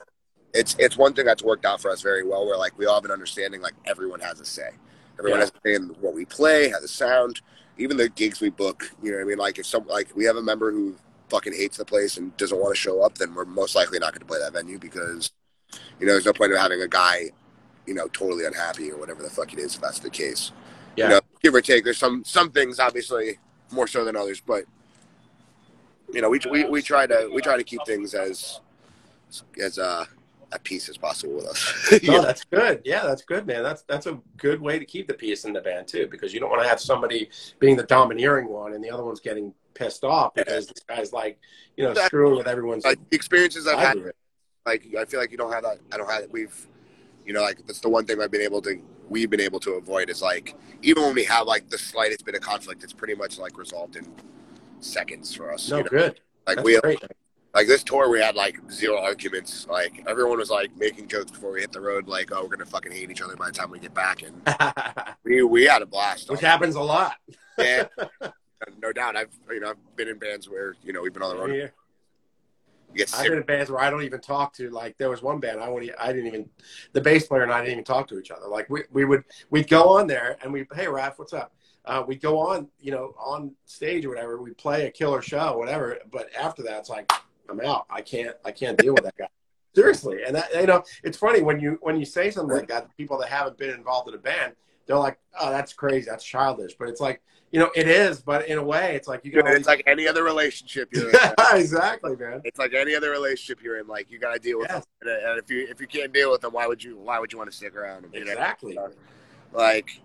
it's it's one thing that's worked out for us very well. Where like we all have an understanding, like everyone has a say. Everyone has a say in what we play, how the sound, even the gigs we book. You know what I mean? Like if some like we have a member who fucking hates the place and doesn't want to show up, then we're most likely not going to play that venue because you know there's no point of having a guy, you know, totally unhappy or whatever the fuck it is if that's the case. Yeah. You know, give or take. There's some some things obviously more so than others, but you know, we we, we try to we try to keep things as as uh at peace as possible with us. No, that's good. Yeah, that's good, man. That's that's a good way to keep the peace in the band too, because you don't want to have somebody being the domineering one and the other one's getting pissed off because this guy's like, you know, Exactly. screwing with everyone's like the experiences I've had like I feel like you don't have that. I don't have it. We've, you know, like that's the one thing I've been able to. We've been able to avoid is like even when we have like the slightest bit of conflict, it's pretty much like resolved in seconds for us. No, you know? good. Like That's we great. Like this tour, we had like zero arguments. Like everyone was like making jokes before we hit the road, like oh we're gonna fucking hate each other by the time we get back, and we we had a blast. Which happens a lot. Yeah, no doubt. I've you know I've been in bands where you know we've been on the road. Yeah. I've been in bands where I don't even talk to. Like there was one band I would I didn't even the bass player and I didn't even talk to each other. Like we, we would we'd go on there and we hey Raph what's up? Uh, we'd go on you know on stage or whatever. We'd play a killer show whatever. But after that it's like I'm out. I can't I can't deal with that guy. Seriously, and that, you know it's funny when you when you say something like that. People that haven't been involved in a band, they're like, oh that's crazy, that's childish. But it's like you know it is. But in a way, it's like you can. It's like any other relationship you're in. yeah, exactly, man. It's like any other relationship you're in. Like you got to deal with Yes. them, and, if you if you can't deal with them, why would you why would you want to stick around? You know? Exactly. Like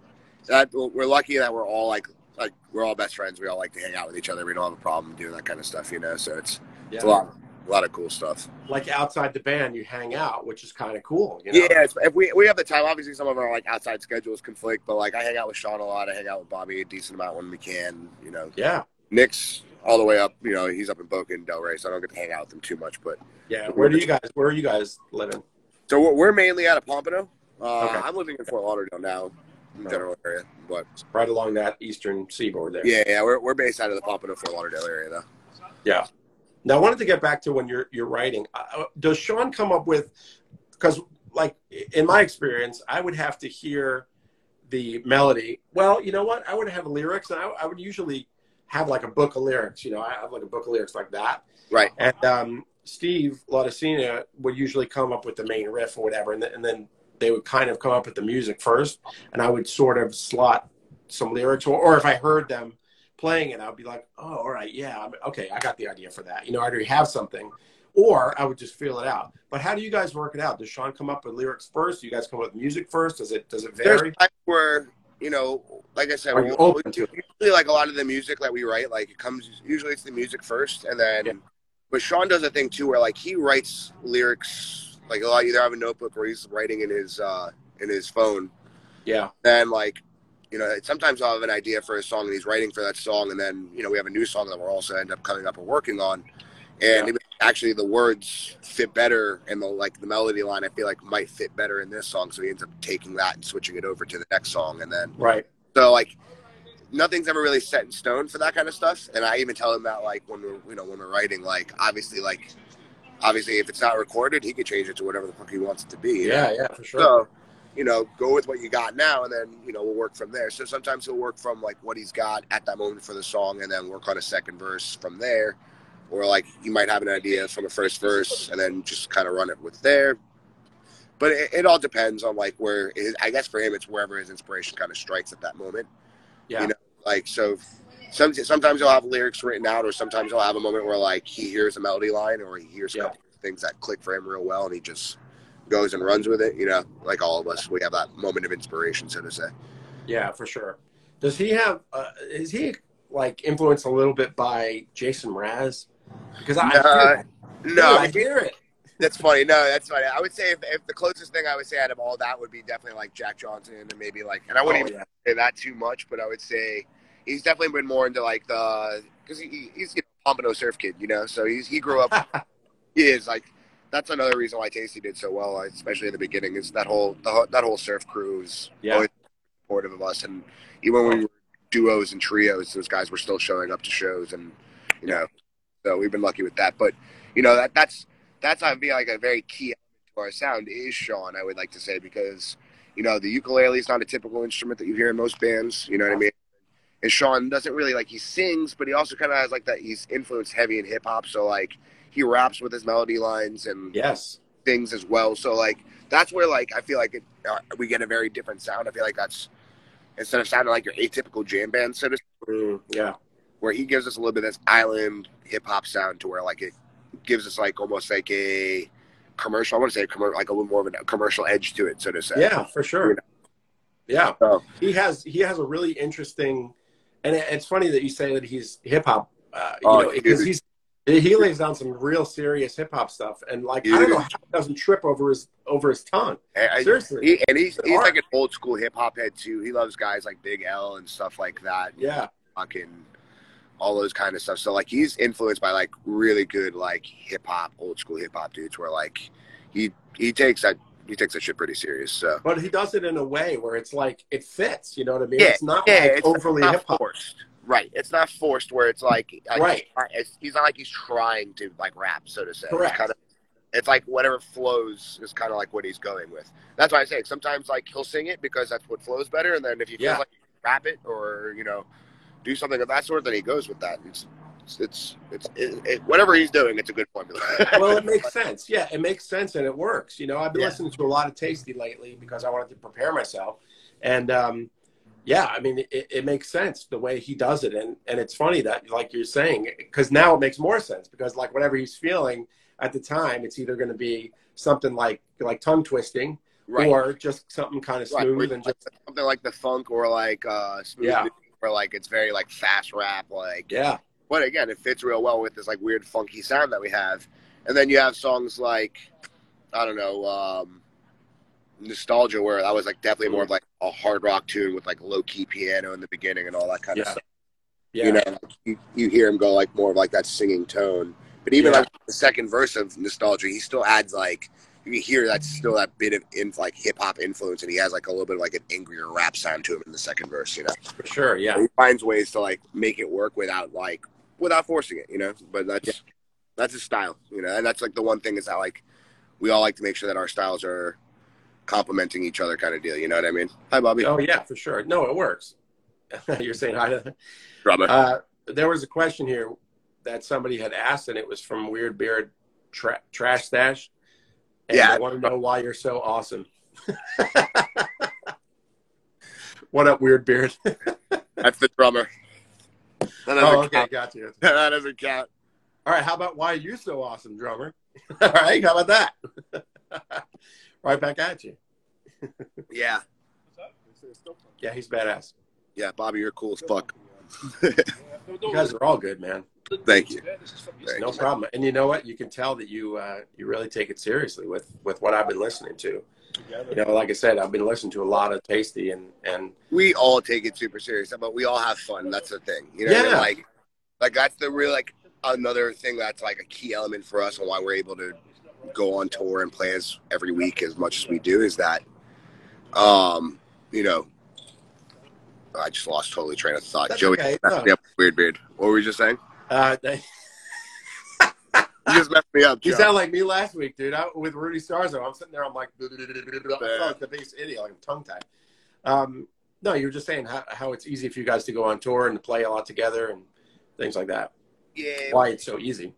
that. We're lucky that we're all like like we're all best friends. We all like to hang out with each other. We don't have a problem doing that kind of stuff, you know. So it's it's a lot a lot of cool stuff. like outside the band, you hang out, which is kind of cool. You know? Yeah, it's, if we we have the time. Obviously, some of our like outside schedules conflict, but like I hang out with Sean a lot. I hang out with Bobby a decent amount when we can. You know, yeah, Nick's all the way up. You know, he's up in Boca and Delray, so I don't get to hang out with him too much. But yeah. Where do you guys? Where are you guys living? So we're, we're mainly out of Pompano. Uh, Okay. I'm living in Fort Lauderdale now, in the general area. But Right along that eastern seaboard there. yeah, yeah, we're, we're based out of the Pompano, Fort Lauderdale area though. Yeah. Now I wanted to get back to when you're you're writing. Uh, does Sean come up with? Because like in my experience, I would have to hear the melody. Well, you know what? I would have lyrics, and I, I would usually have like a book of lyrics. You know, I have like a book of lyrics like that. Right. And um, Steve Laudicina would usually come up with the main riff or whatever, and, th- and then they would kind of come up with the music first, and I would sort of slot some lyrics, or, or if I heard them playing it, I'd be like, oh, all right, yeah, I'm- okay, I got the idea for that. You know, I already have something, or I would just feel it out. But how do you guys work it out? Does Sean come up with lyrics first? Do you guys come up with music first? Does it does it There's vary? where you know, like I said, Are we're, you open to usually like a lot of the music that we write, like it comes usually it's the music first, and then. Yeah. But Sean does a thing too, where like he writes lyrics, like a lot. Either have a notebook or he's writing in his uh in his phone, Yeah, then like you know sometimes i'll have an idea for a song and he's writing for that song and then you know we have a new song that we're also end up coming up and working on and Yeah. actually the words fit better and the like the melody line I feel like might fit better in this song. So he ends up taking that and switching it over to the next song, and then Right. so like nothing's ever really set in stone for that kind of stuff. And I even tell him that like when we're you know when we're writing, like obviously like obviously if it's not recorded, he could change it to whatever the fuck he wants it to be. you know? Yeah, yeah, for sure. So, you know, go with what you got now, and then you know we'll work from there. So sometimes he'll work from like what he's got at that moment for the song, and then work on a second verse from there. Or like you might have an idea from a first verse, and then just kind of run it with there. But it, it all depends on like where his, I guess for him it's wherever his inspiration kind of strikes at that moment. yeah. you know, Like so, some, sometimes he'll have lyrics written out, or sometimes he'll have a moment where like he hears a melody line, or he hears a Yeah. things that click for him real well, and he just goes and runs with it. You know, like all of us, we have that moment of inspiration, so to say. Yeah, for sure. Does he have? Uh, is he like influenced a little bit by Jason Mraz? Because I, Uh, No, I hear it. that's funny. No, that's funny. I would say if, if the closest thing I would say out of all that would be definitely like Jack Johnson, and maybe like, and I wouldn't Oh, even yeah. say that too much, but I would say he's definitely been more into like the because he, he's you know, Pompano surf kid, you know. So he's he grew up. he is like that's another reason why Tasty did so well, especially in the beginning. Is that whole the, that whole surf crew is Yeah. always supportive of us, and even when we were duos and trios, those guys were still showing up to shows, and you know, so we've been lucky with that. But you know that that's that's I feel like a very key element to our sound is Sean. I would like to say because you know the ukulele is not a typical instrument that you hear in most bands. You know what I mean? And Sean doesn't really like he sings, but he also kind of has like that. He's influenced heavy in hip hop, so like he raps with his melody lines and Yes. things as well. So like that's where like I feel like it, uh, we get a very different sound. I feel like that's instead of sounding like your atypical jam band, so to Mm, yeah. where he gives us a little bit of this island hip hop sound to where like it gives us like almost like a commercial. I want to say commercial, like a little more of a commercial edge to it, so to say. Yeah, for sure. Yeah. So, He has he has a really interesting, and it's funny that you say that he's hip hop. Uh, you Oh, know, because he's he lays down some real serious hip hop stuff, and like I don't know how he doesn't trip over his over his tongue. I- Seriously. he, and he's he's like an old school hip hop head too. He loves guys like Big L and stuff like that. Yeah. fucking all those kind of stuff. So like he's influenced by like really good like hip hop, old school hip hop dudes where like he he takes that he takes that shit pretty serious. So But he does it in a way where it's like it fits. You know what I mean? Yeah, it's not yeah, like it's overly hip hop. Right. It's not forced where it's like, like Right. It's, he's not like he's trying to like rap, so to say. Correct. It's kind of it's like whatever flows is kind of like what he's going with. That's why I say sometimes like he'll sing it because that's what flows better, and then if he feels Yeah. like rap it or you know do something of that sort, then he goes with that. It's it's it's, it's it, it, whatever he's doing, it's a good formula. well, it makes sense. Yeah, it makes sense and it works. You know, I've been Yeah. listening to a lot of Tasty lately because I wanted to prepare myself, and um, yeah, I mean, it, it makes sense the way he does it, and and it's funny that like you're saying because now it makes more sense because like whatever he's feeling at the time, it's either going to be something like like tongue twisting right. or just something kind of smooth or and just something like the funk or like uh smooth Yeah. or like it's very like fast rap like yeah, but again, it fits real well with this like weird funky sound that we have. And then you have songs like I don't know, um, nostalgia, where that was like definitely more of mm-hmm. like a hard rock tune with like low key piano in the beginning and all that kind Yeah. of stuff. yeah, You know, you, you hear him go like more of like that singing tone. But even Yeah. like the second verse of nostalgia, he still adds like you hear that's still that bit of in like hip hop influence, and he has like a little bit of like an angrier rap sound to him in the second verse. You know. for sure. Yeah, he finds ways to like make it work without like without forcing it, you know. But that's that's his style, you know, and that's like the one thing is that like we all like to make sure that our styles are complementing each other, kind of deal. You know what I mean? Hi, Bobby. oh yeah, for sure. No, it works. you're saying hi to Drummer. Uh, there was a question here that somebody had asked, and it was from Weird Beard Tra- Trash Stash. And Yeah. I want to know why you're so awesome. what up, Weird Beard? that's the drummer. That oh, okay, count. got you. that doesn't count. All right, how about why are you so awesome, drummer? All right, how about that? Right back at you. Yeah, Yeah, he's badass. yeah, Bobby, you're cool as fuck. You guys are all good, man. Thank you. No problem. And you know what? You can tell that you uh, you really take it seriously with with what I've been listening to. You know, like I said, I've been listening to a lot of Tasty and and We all take it super serious, but we all have fun. That's the thing, you know. what I mean? Yeah. Like, like that's the real like. another thing that's like a key element for us and why we're able to go on tour and play as every week as much as we do is that, um, you know, I just lost totally train of thought. That's Joey, okay. No. up, weird beard. What were we just saying? Uh, You just messed me up. you sound like me last week, dude. I, with Rudy Starzo, I'm sitting there. I'm like, I felt like the biggest idiot, like I'm tongue tied. Um, no, you were just saying how, how it's easy for you guys to go on tour and to play a lot together and things like that. yeah, Why it's so easy.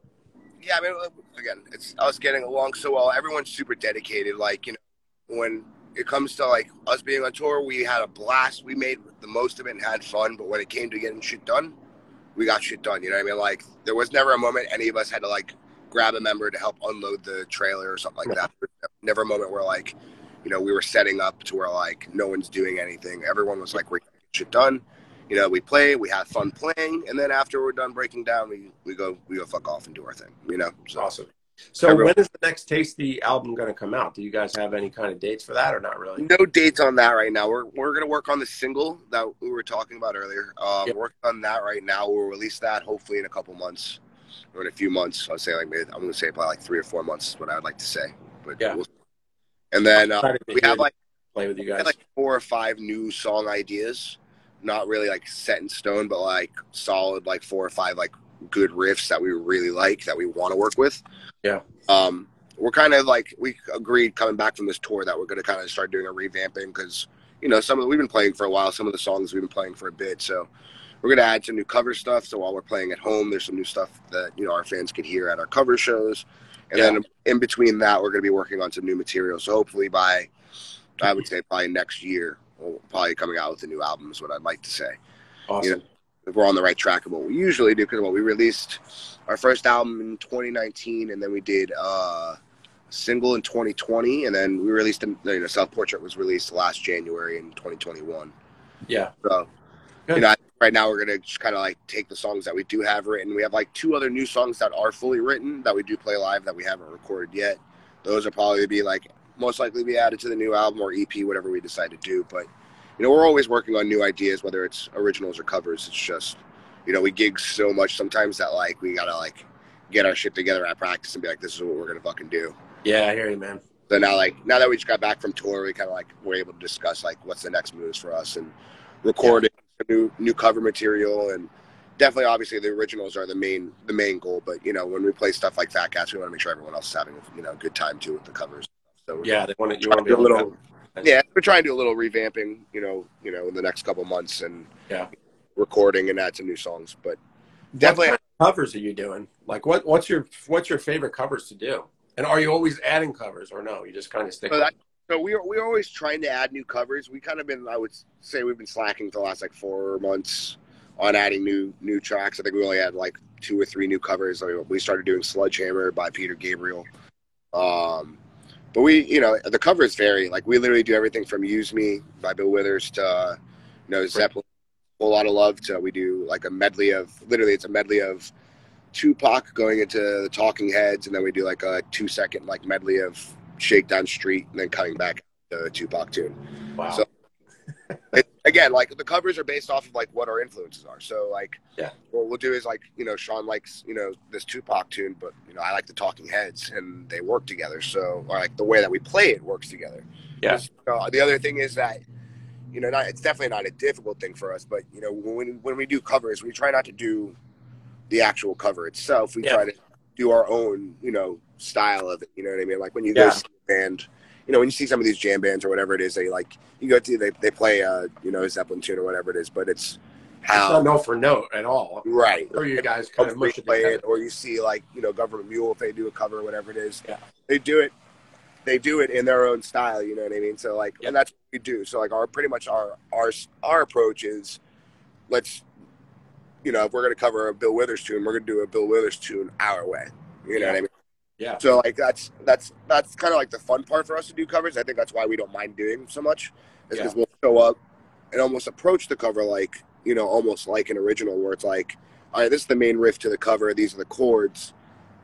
Yeah, I mean, uh, again, it's us getting along so well. Everyone's super dedicated. Like, you know, when it comes to like us being on tour, we had a blast. We made the most of it and had fun. But when it came to getting shit done, we got shit done. You know what I mean? Like, there was never a moment any of us had to like grab a member to help unload the trailer or something like that. Never a moment where like, you know, we were setting up to where like no one's doing anything. Everyone was like, we're getting shit done. You know, we play, we have fun playing, and then after we're done breaking down, we, we go we go fuck off and do our thing. You know, so Awesome. So Everyone- when is the next Tasty album going to come out? Do you guys have any kind of dates for that or not really? no dates on that right now. We're we're gonna work on the single that we were talking about earlier. Um, Yep. Working on that right now. We'll release that hopefully in a couple months or in a few months. I'll say like maybe, I'm gonna say probably like three or four months is what I would like to say. But Yeah. we'll- and then uh, we have like play with you guys. had like four or five new song ideas. Not really like set in stone, but like solid like four or five like good riffs that we really like that we want to work with. Yeah. Um, we're kind of like we agreed coming back from this tour that we're going to kind of start doing a revamping because you know some of we've been playing for a while. Some of the songs we've been playing for a bit, so we're going to add some new cover stuff. So while we're playing at home, there's some new stuff that you know our fans can hear at our cover shows, and Yeah. then in between that, we're going to be working on some new material. So hopefully by I would say by next year, probably coming out with a new album is what I'd like to say. awesome. If we're on the right track of what we usually do, because what we released our first album in 2019, and then we did uh, a single in 2020, and then we released a, you know Self Portrait was released last January in 2021. Yeah. So Good. you know, right now we're gonna just kind of like take the songs that we do have written. We have like two other new songs that are fully written that we do play live that we haven't recorded yet. Those will probably be like most likely be added to the new album or EP, whatever we decide to do. But you know, we're always working on new ideas, whether it's originals or covers. It's just you know, we gig so much sometimes that like we gotta like get our shit together at practice and be like, this is what we're gonna fucking do. Yeah, I hear you, man. So now, like now that we just got back from tour, we kind of like were able to discuss like what's the next moves for us and recording new new cover material and definitely, obviously, the originals are the main the main goal. But you know, when we play stuff like Fat Cats, we want to make sure everyone else is having you know a good time too with the covers. So we're Yeah, they want to. You want to to be do a little. to. Yeah, we're trying to do a little revamping. You know, you know, in the next couple months and Yeah. recording and add some new songs. But What definitely, kind of covers are you doing? Like, what what's your what's your favorite covers to do? And are you always adding covers or no? You just kind of stick. So that- So we are we're always trying to add new covers. We kind of been I would say we've been slacking the last like four months on adding new new tracks. I think we only had like two or three new covers. Like, we started doing Sledgehammer by Peter Gabriel. Um, but we you know the covers vary. Like we literally do everything from "Use Me" by Bill Withers to uh, you know Zeppelin, a whole lot of love to we do like a medley of literally it's a medley of Tupac going into the Talking Heads, and then we do like a two second like medley of Shakedown Street, and then coming back to a Tupac tune. wow. so- It, again, like the covers are based off of like what our influences are. So like, Yeah. what we'll do is like you know Sean likes you know this Tupac tune, but you know I like the Talking Heads, and they work together. So or, like the way that we play it works together. Yeah. Uh, the other thing is that you know not it's definitely not a difficult thing for us, but you know when when we do covers, we try not to do the actual cover itself. We Yeah. try to do our own you know style of it. You know what I mean? Like when you Yeah. go see a band you know, when you see some of these jam bands or whatever it is, they like you go to they they play uh you know a Zeppelin tune or whatever it is, but it's it's not note for note at all. right. Or you guys kind of mush play it, or you see like you know Government Mule if they do a cover or whatever it is. Yeah. they do it. They do it in their own style. You know what I mean? So like, and that's what we do. So like, our pretty much our our our approach is let's you know if we're gonna cover a Bill Withers tune, we're gonna do a Bill Withers tune our way. You know Yeah. what I mean? Yeah. So like that's that's that's kind of like the fun part for us to do covers. I think that's why we don't mind doing so much, is because we'll show up and almost approach the cover like you know almost like an original, where it's like, all right, this is the main riff to the cover. These are the chords.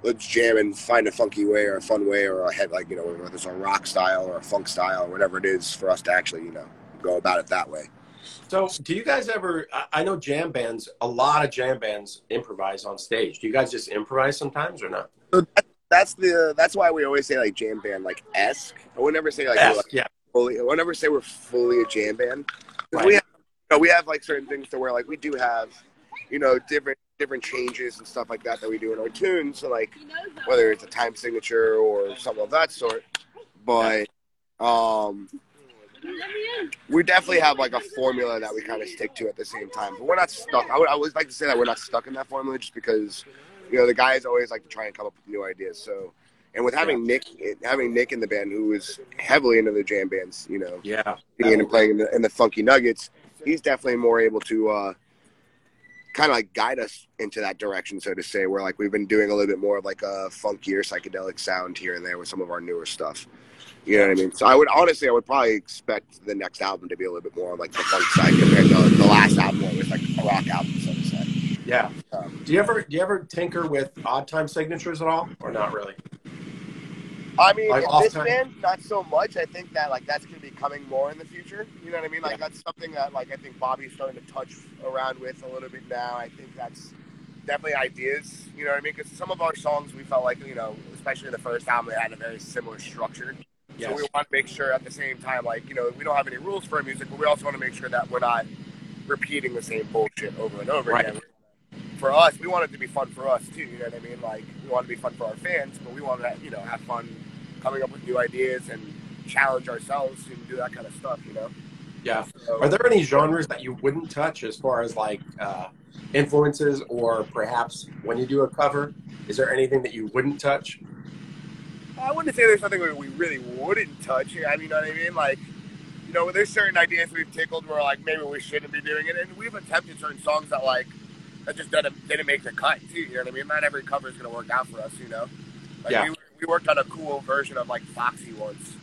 Let's jam and find a funky way or a fun way or a head like you know whether it's a rock style or a funk style or whatever it is for us to actually you know go about it that way. So, do you guys ever? I know jam bands. A lot of jam bands improvise on stage. Do you guys just improvise sometimes or not? So that, that's the that's why we always say like jam band like esque. I would never say like, we're, like yeah, fully. I would never say we're fully a jam band. Right. We have you know, we have like certain things to where like we do have you know different different changes and stuff like that that we do in our tunes. So like whether it's a time signature or something of that sort. But um, we definitely have like a formula that we kind of stick to at the same time. But we're not stuck. I would I always like to say that we're not stuck in that formula just because you know the guys always like to try and come up with new ideas. So. And with having Nick, having Nick in the band, who is heavily into the jam bands, you know, yeah. being and playing in the, in the Funky Nuggets, he's definitely more able to uh, kind of like guide us into that direction, so to say. Where like we've been doing a little bit more of like a funkier psychedelic sound here and there with some of our newer stuff. You know what I mean? So I would honestly, I would probably expect the next album to be a little bit more on like the funk side compared to the last album, where it was like a rock album, so to say. Yeah. Do you ever do you ever tinker with odd time signatures at all, or not really? I mean, Like this time? band, not so much. I think that like that's going to be coming more in the future. You know what I mean? Like Yeah. that's something that like I think Bobby's starting to touch around with a little bit now. I think that's definitely ideas. You know what I mean? Because some of our songs we felt like you know, especially the first album, they had a very similar structure. So we want to make sure at the same time, like you know, we don't have any rules for our music, but we also want to make sure that we're not repeating the same bullshit over and over Right. again. For us, we want it to be fun for us too. You know what I mean? Like we want to be fun for our fans, but we want to, you know, have fun coming up with new ideas and challenge ourselves and do that kind of stuff. You know? Yeah. So, Are there any genres that you wouldn't touch as far as like uh, influences, or perhaps when you do a cover, is there anything that you wouldn't touch? I wouldn't say there's something we really wouldn't touch. I mean, you know what I mean? Like, you know, there's certain ideas we've tickled where like maybe we shouldn't be doing it, and we've attempted certain songs that like that just didn't didn't make the cut too. You know what I mean? Not every cover is gonna work out for us. You know? Like Yeah. we, we worked on a cool version of like Foxy once,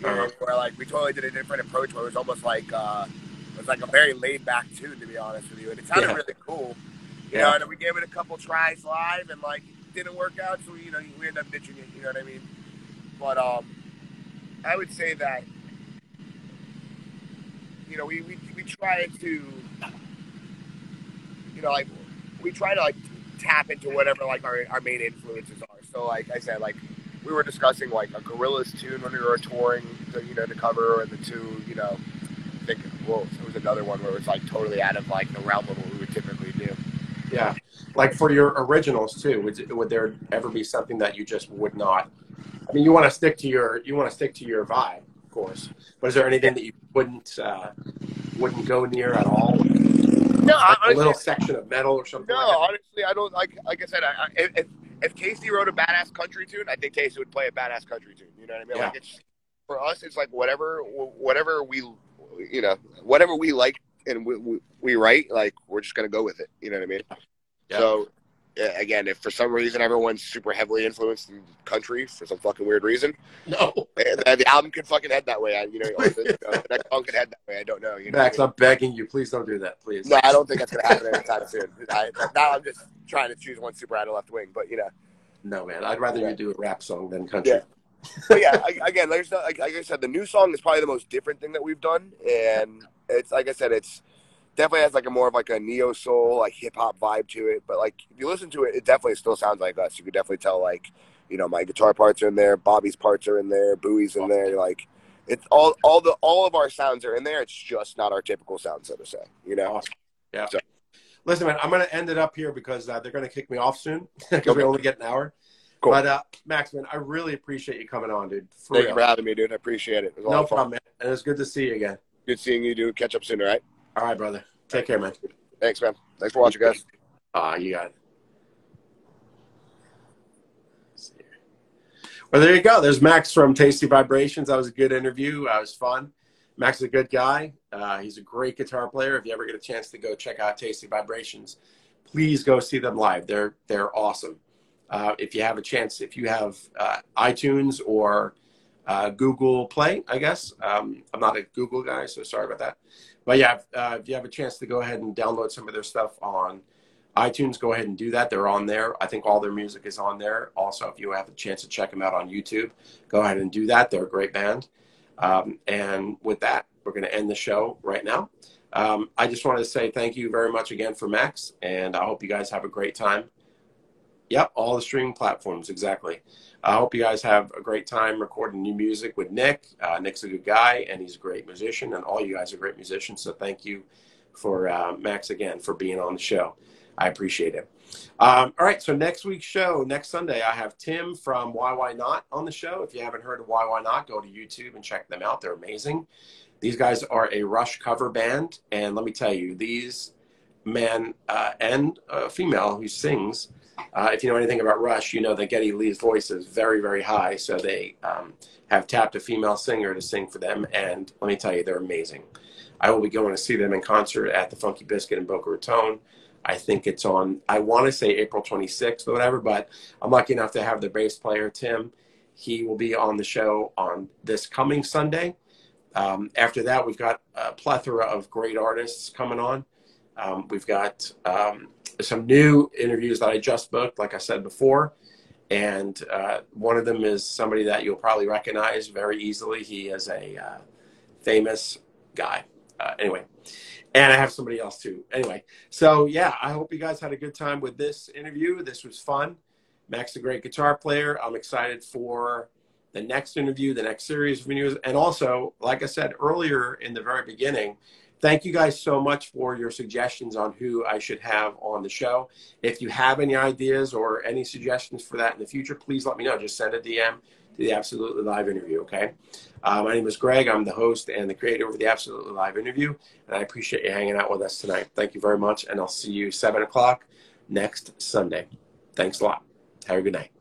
you know, Uh-huh. where like we totally did a different approach where it was almost like uh, it was like a very laid back tune to be honest with you, and it sounded Yeah. really cool. You Yeah. know, and we gave it a couple tries live, and like it didn't work out, so we, you know we ended up ditching it. You know what I mean? But um, I would say that you know we, we, we try to you know like we try to like tap into whatever like our, our main influences are. So like I said, like we were discussing like a Gorillaz tune when we were touring, the, you know, to cover, and the two, you know, I think well, it was another one where it was like totally out of like the realm of what we would typically do. Yeah. Like for your originals too, would would there ever be something that you just would not? I mean, you want to stick to your you want to stick to your vibe, of course. But is there anything that you wouldn't uh, wouldn't go near at all? No, Like a little section of metal or something. no, like honestly, I don't like. Like I said, I, I, if if Tasty wrote a badass country tune, I think Tasty would play a badass country tune. You know what I mean? Yeah. Like it's for us, it's like whatever, whatever we, you know, whatever we like and we, we, we write, like we're just gonna go with it. You know what I mean? Yeah. So. Yeah, Again, if for some reason everyone's super heavily influenced in country for some fucking weird reason. No. eh, the album could fucking head that way. I, you know, or the, you know, the next song could head that way. I don't know. You know, Max, I'm begging you, please don't do that, please. no, I don't think that's gonna happen anytime soon. I, now I'm just trying to choose one super out of left wing, but you know. No, man. I'd rather you do a rap song than country. Yeah. but yeah, I, again, there's no, like, like I said, the new song is probably the most different thing that we've done, and it's like I said, it's definitely has like a more of like a neo soul, like hip hop vibe to it. But like if you listen to it, it definitely still sounds like us. You could definitely tell like you know my guitar parts are in there, Bobby's parts are in there, Bowie's in there. Like it's all all the all of our sounds are in there. It's just not our typical sound, so to say. You know. Awesome. Yeah. So- Listen, man, I'm going to end it up here because uh, they're going to kick me off soon because we only get an hour. Cool. But uh, Max, man, I really appreciate you coming on, dude. For Thank real. you for having me, dude. I appreciate it. It was No problem, man. And it's good to see you again. Good seeing you, dude. Catch up soon, all right? All right, brother. Take care, man. Thanks, man. Thanks for watching, guys. Ah, you got it. Let's see here. Well, there you go. There's Max from Tasty Vibrations. That was a good interview. That was fun. Max is a good guy. Uh, he's a great guitar player. If you ever get a chance to go check out Tasty Vibrations, please go see them live. They're they're awesome. Uh, if you have a chance, if you have uh, iTunes or uh, Google Play, I guess. Um, I'm not a Google guy, so sorry about that. But yeah, if, uh, if you have a chance to go ahead and download some of their stuff on iTunes, go ahead and do that. They're on there. I think all their music is on there. Also, if you have a chance to check them out on YouTube, go ahead and do that. They're a great band. Um, and with that, we're going to end the show right now. Um, I just wanted to say thank you very much again for Max, and I hope you guys have a great time. Yep, all the streaming platforms, exactly. I hope you guys have a great time recording new music with Nick. Uh, Nick's a good guy, and he's a great musician, and all you guys are great musicians. So thank you for uh, Max again for being on the show. I appreciate it. Um, all right, so next week's show, next Sunday, I have Tim from Why Why Not on the show. If you haven't heard of Why Why Not, go to YouTube and check them out. They're amazing. These guys are a Rush cover band, and let me tell you, these men uh, and a female who sings. Uh, if you know anything about Rush, you know that Geddy Lee's voice is very, very high. So they um, have tapped a female singer to sing for them, and let me tell you, they're amazing. I will be going to see them in concert at the Funky Biscuit in Boca Raton. I think it's on, I want to say April 26th or whatever, but I'm lucky enough to have the bass player, Tim. He will be on the show on this coming Sunday. Um, after that, we've got a plethora of great artists coming on. Um, we've got um, some new interviews that I just booked, like I said before. And uh, one of them is somebody that you'll probably recognize very easily. He is a uh, famous guy. Uh, anyway, and I have somebody else too. Anyway, so yeah, I hope you guys had a good time with this interview. This was fun. Max, a great guitar player. I'm excited for the next interview, the next series of interviews. And also, like I said earlier in the very beginning, thank you guys so much for your suggestions on who I should have on the show. If you have any ideas or any suggestions for that in the future, please let me know. Just send a DM to the Absolutely Live interview, okay? Uh, my name is Greg. I'm the host and the creator of the Absolutely Live interview, and I appreciate you hanging out with us tonight. Thank you very much, and I'll see you 7 o'clock next Sunday. Thanks a lot. Have a good night.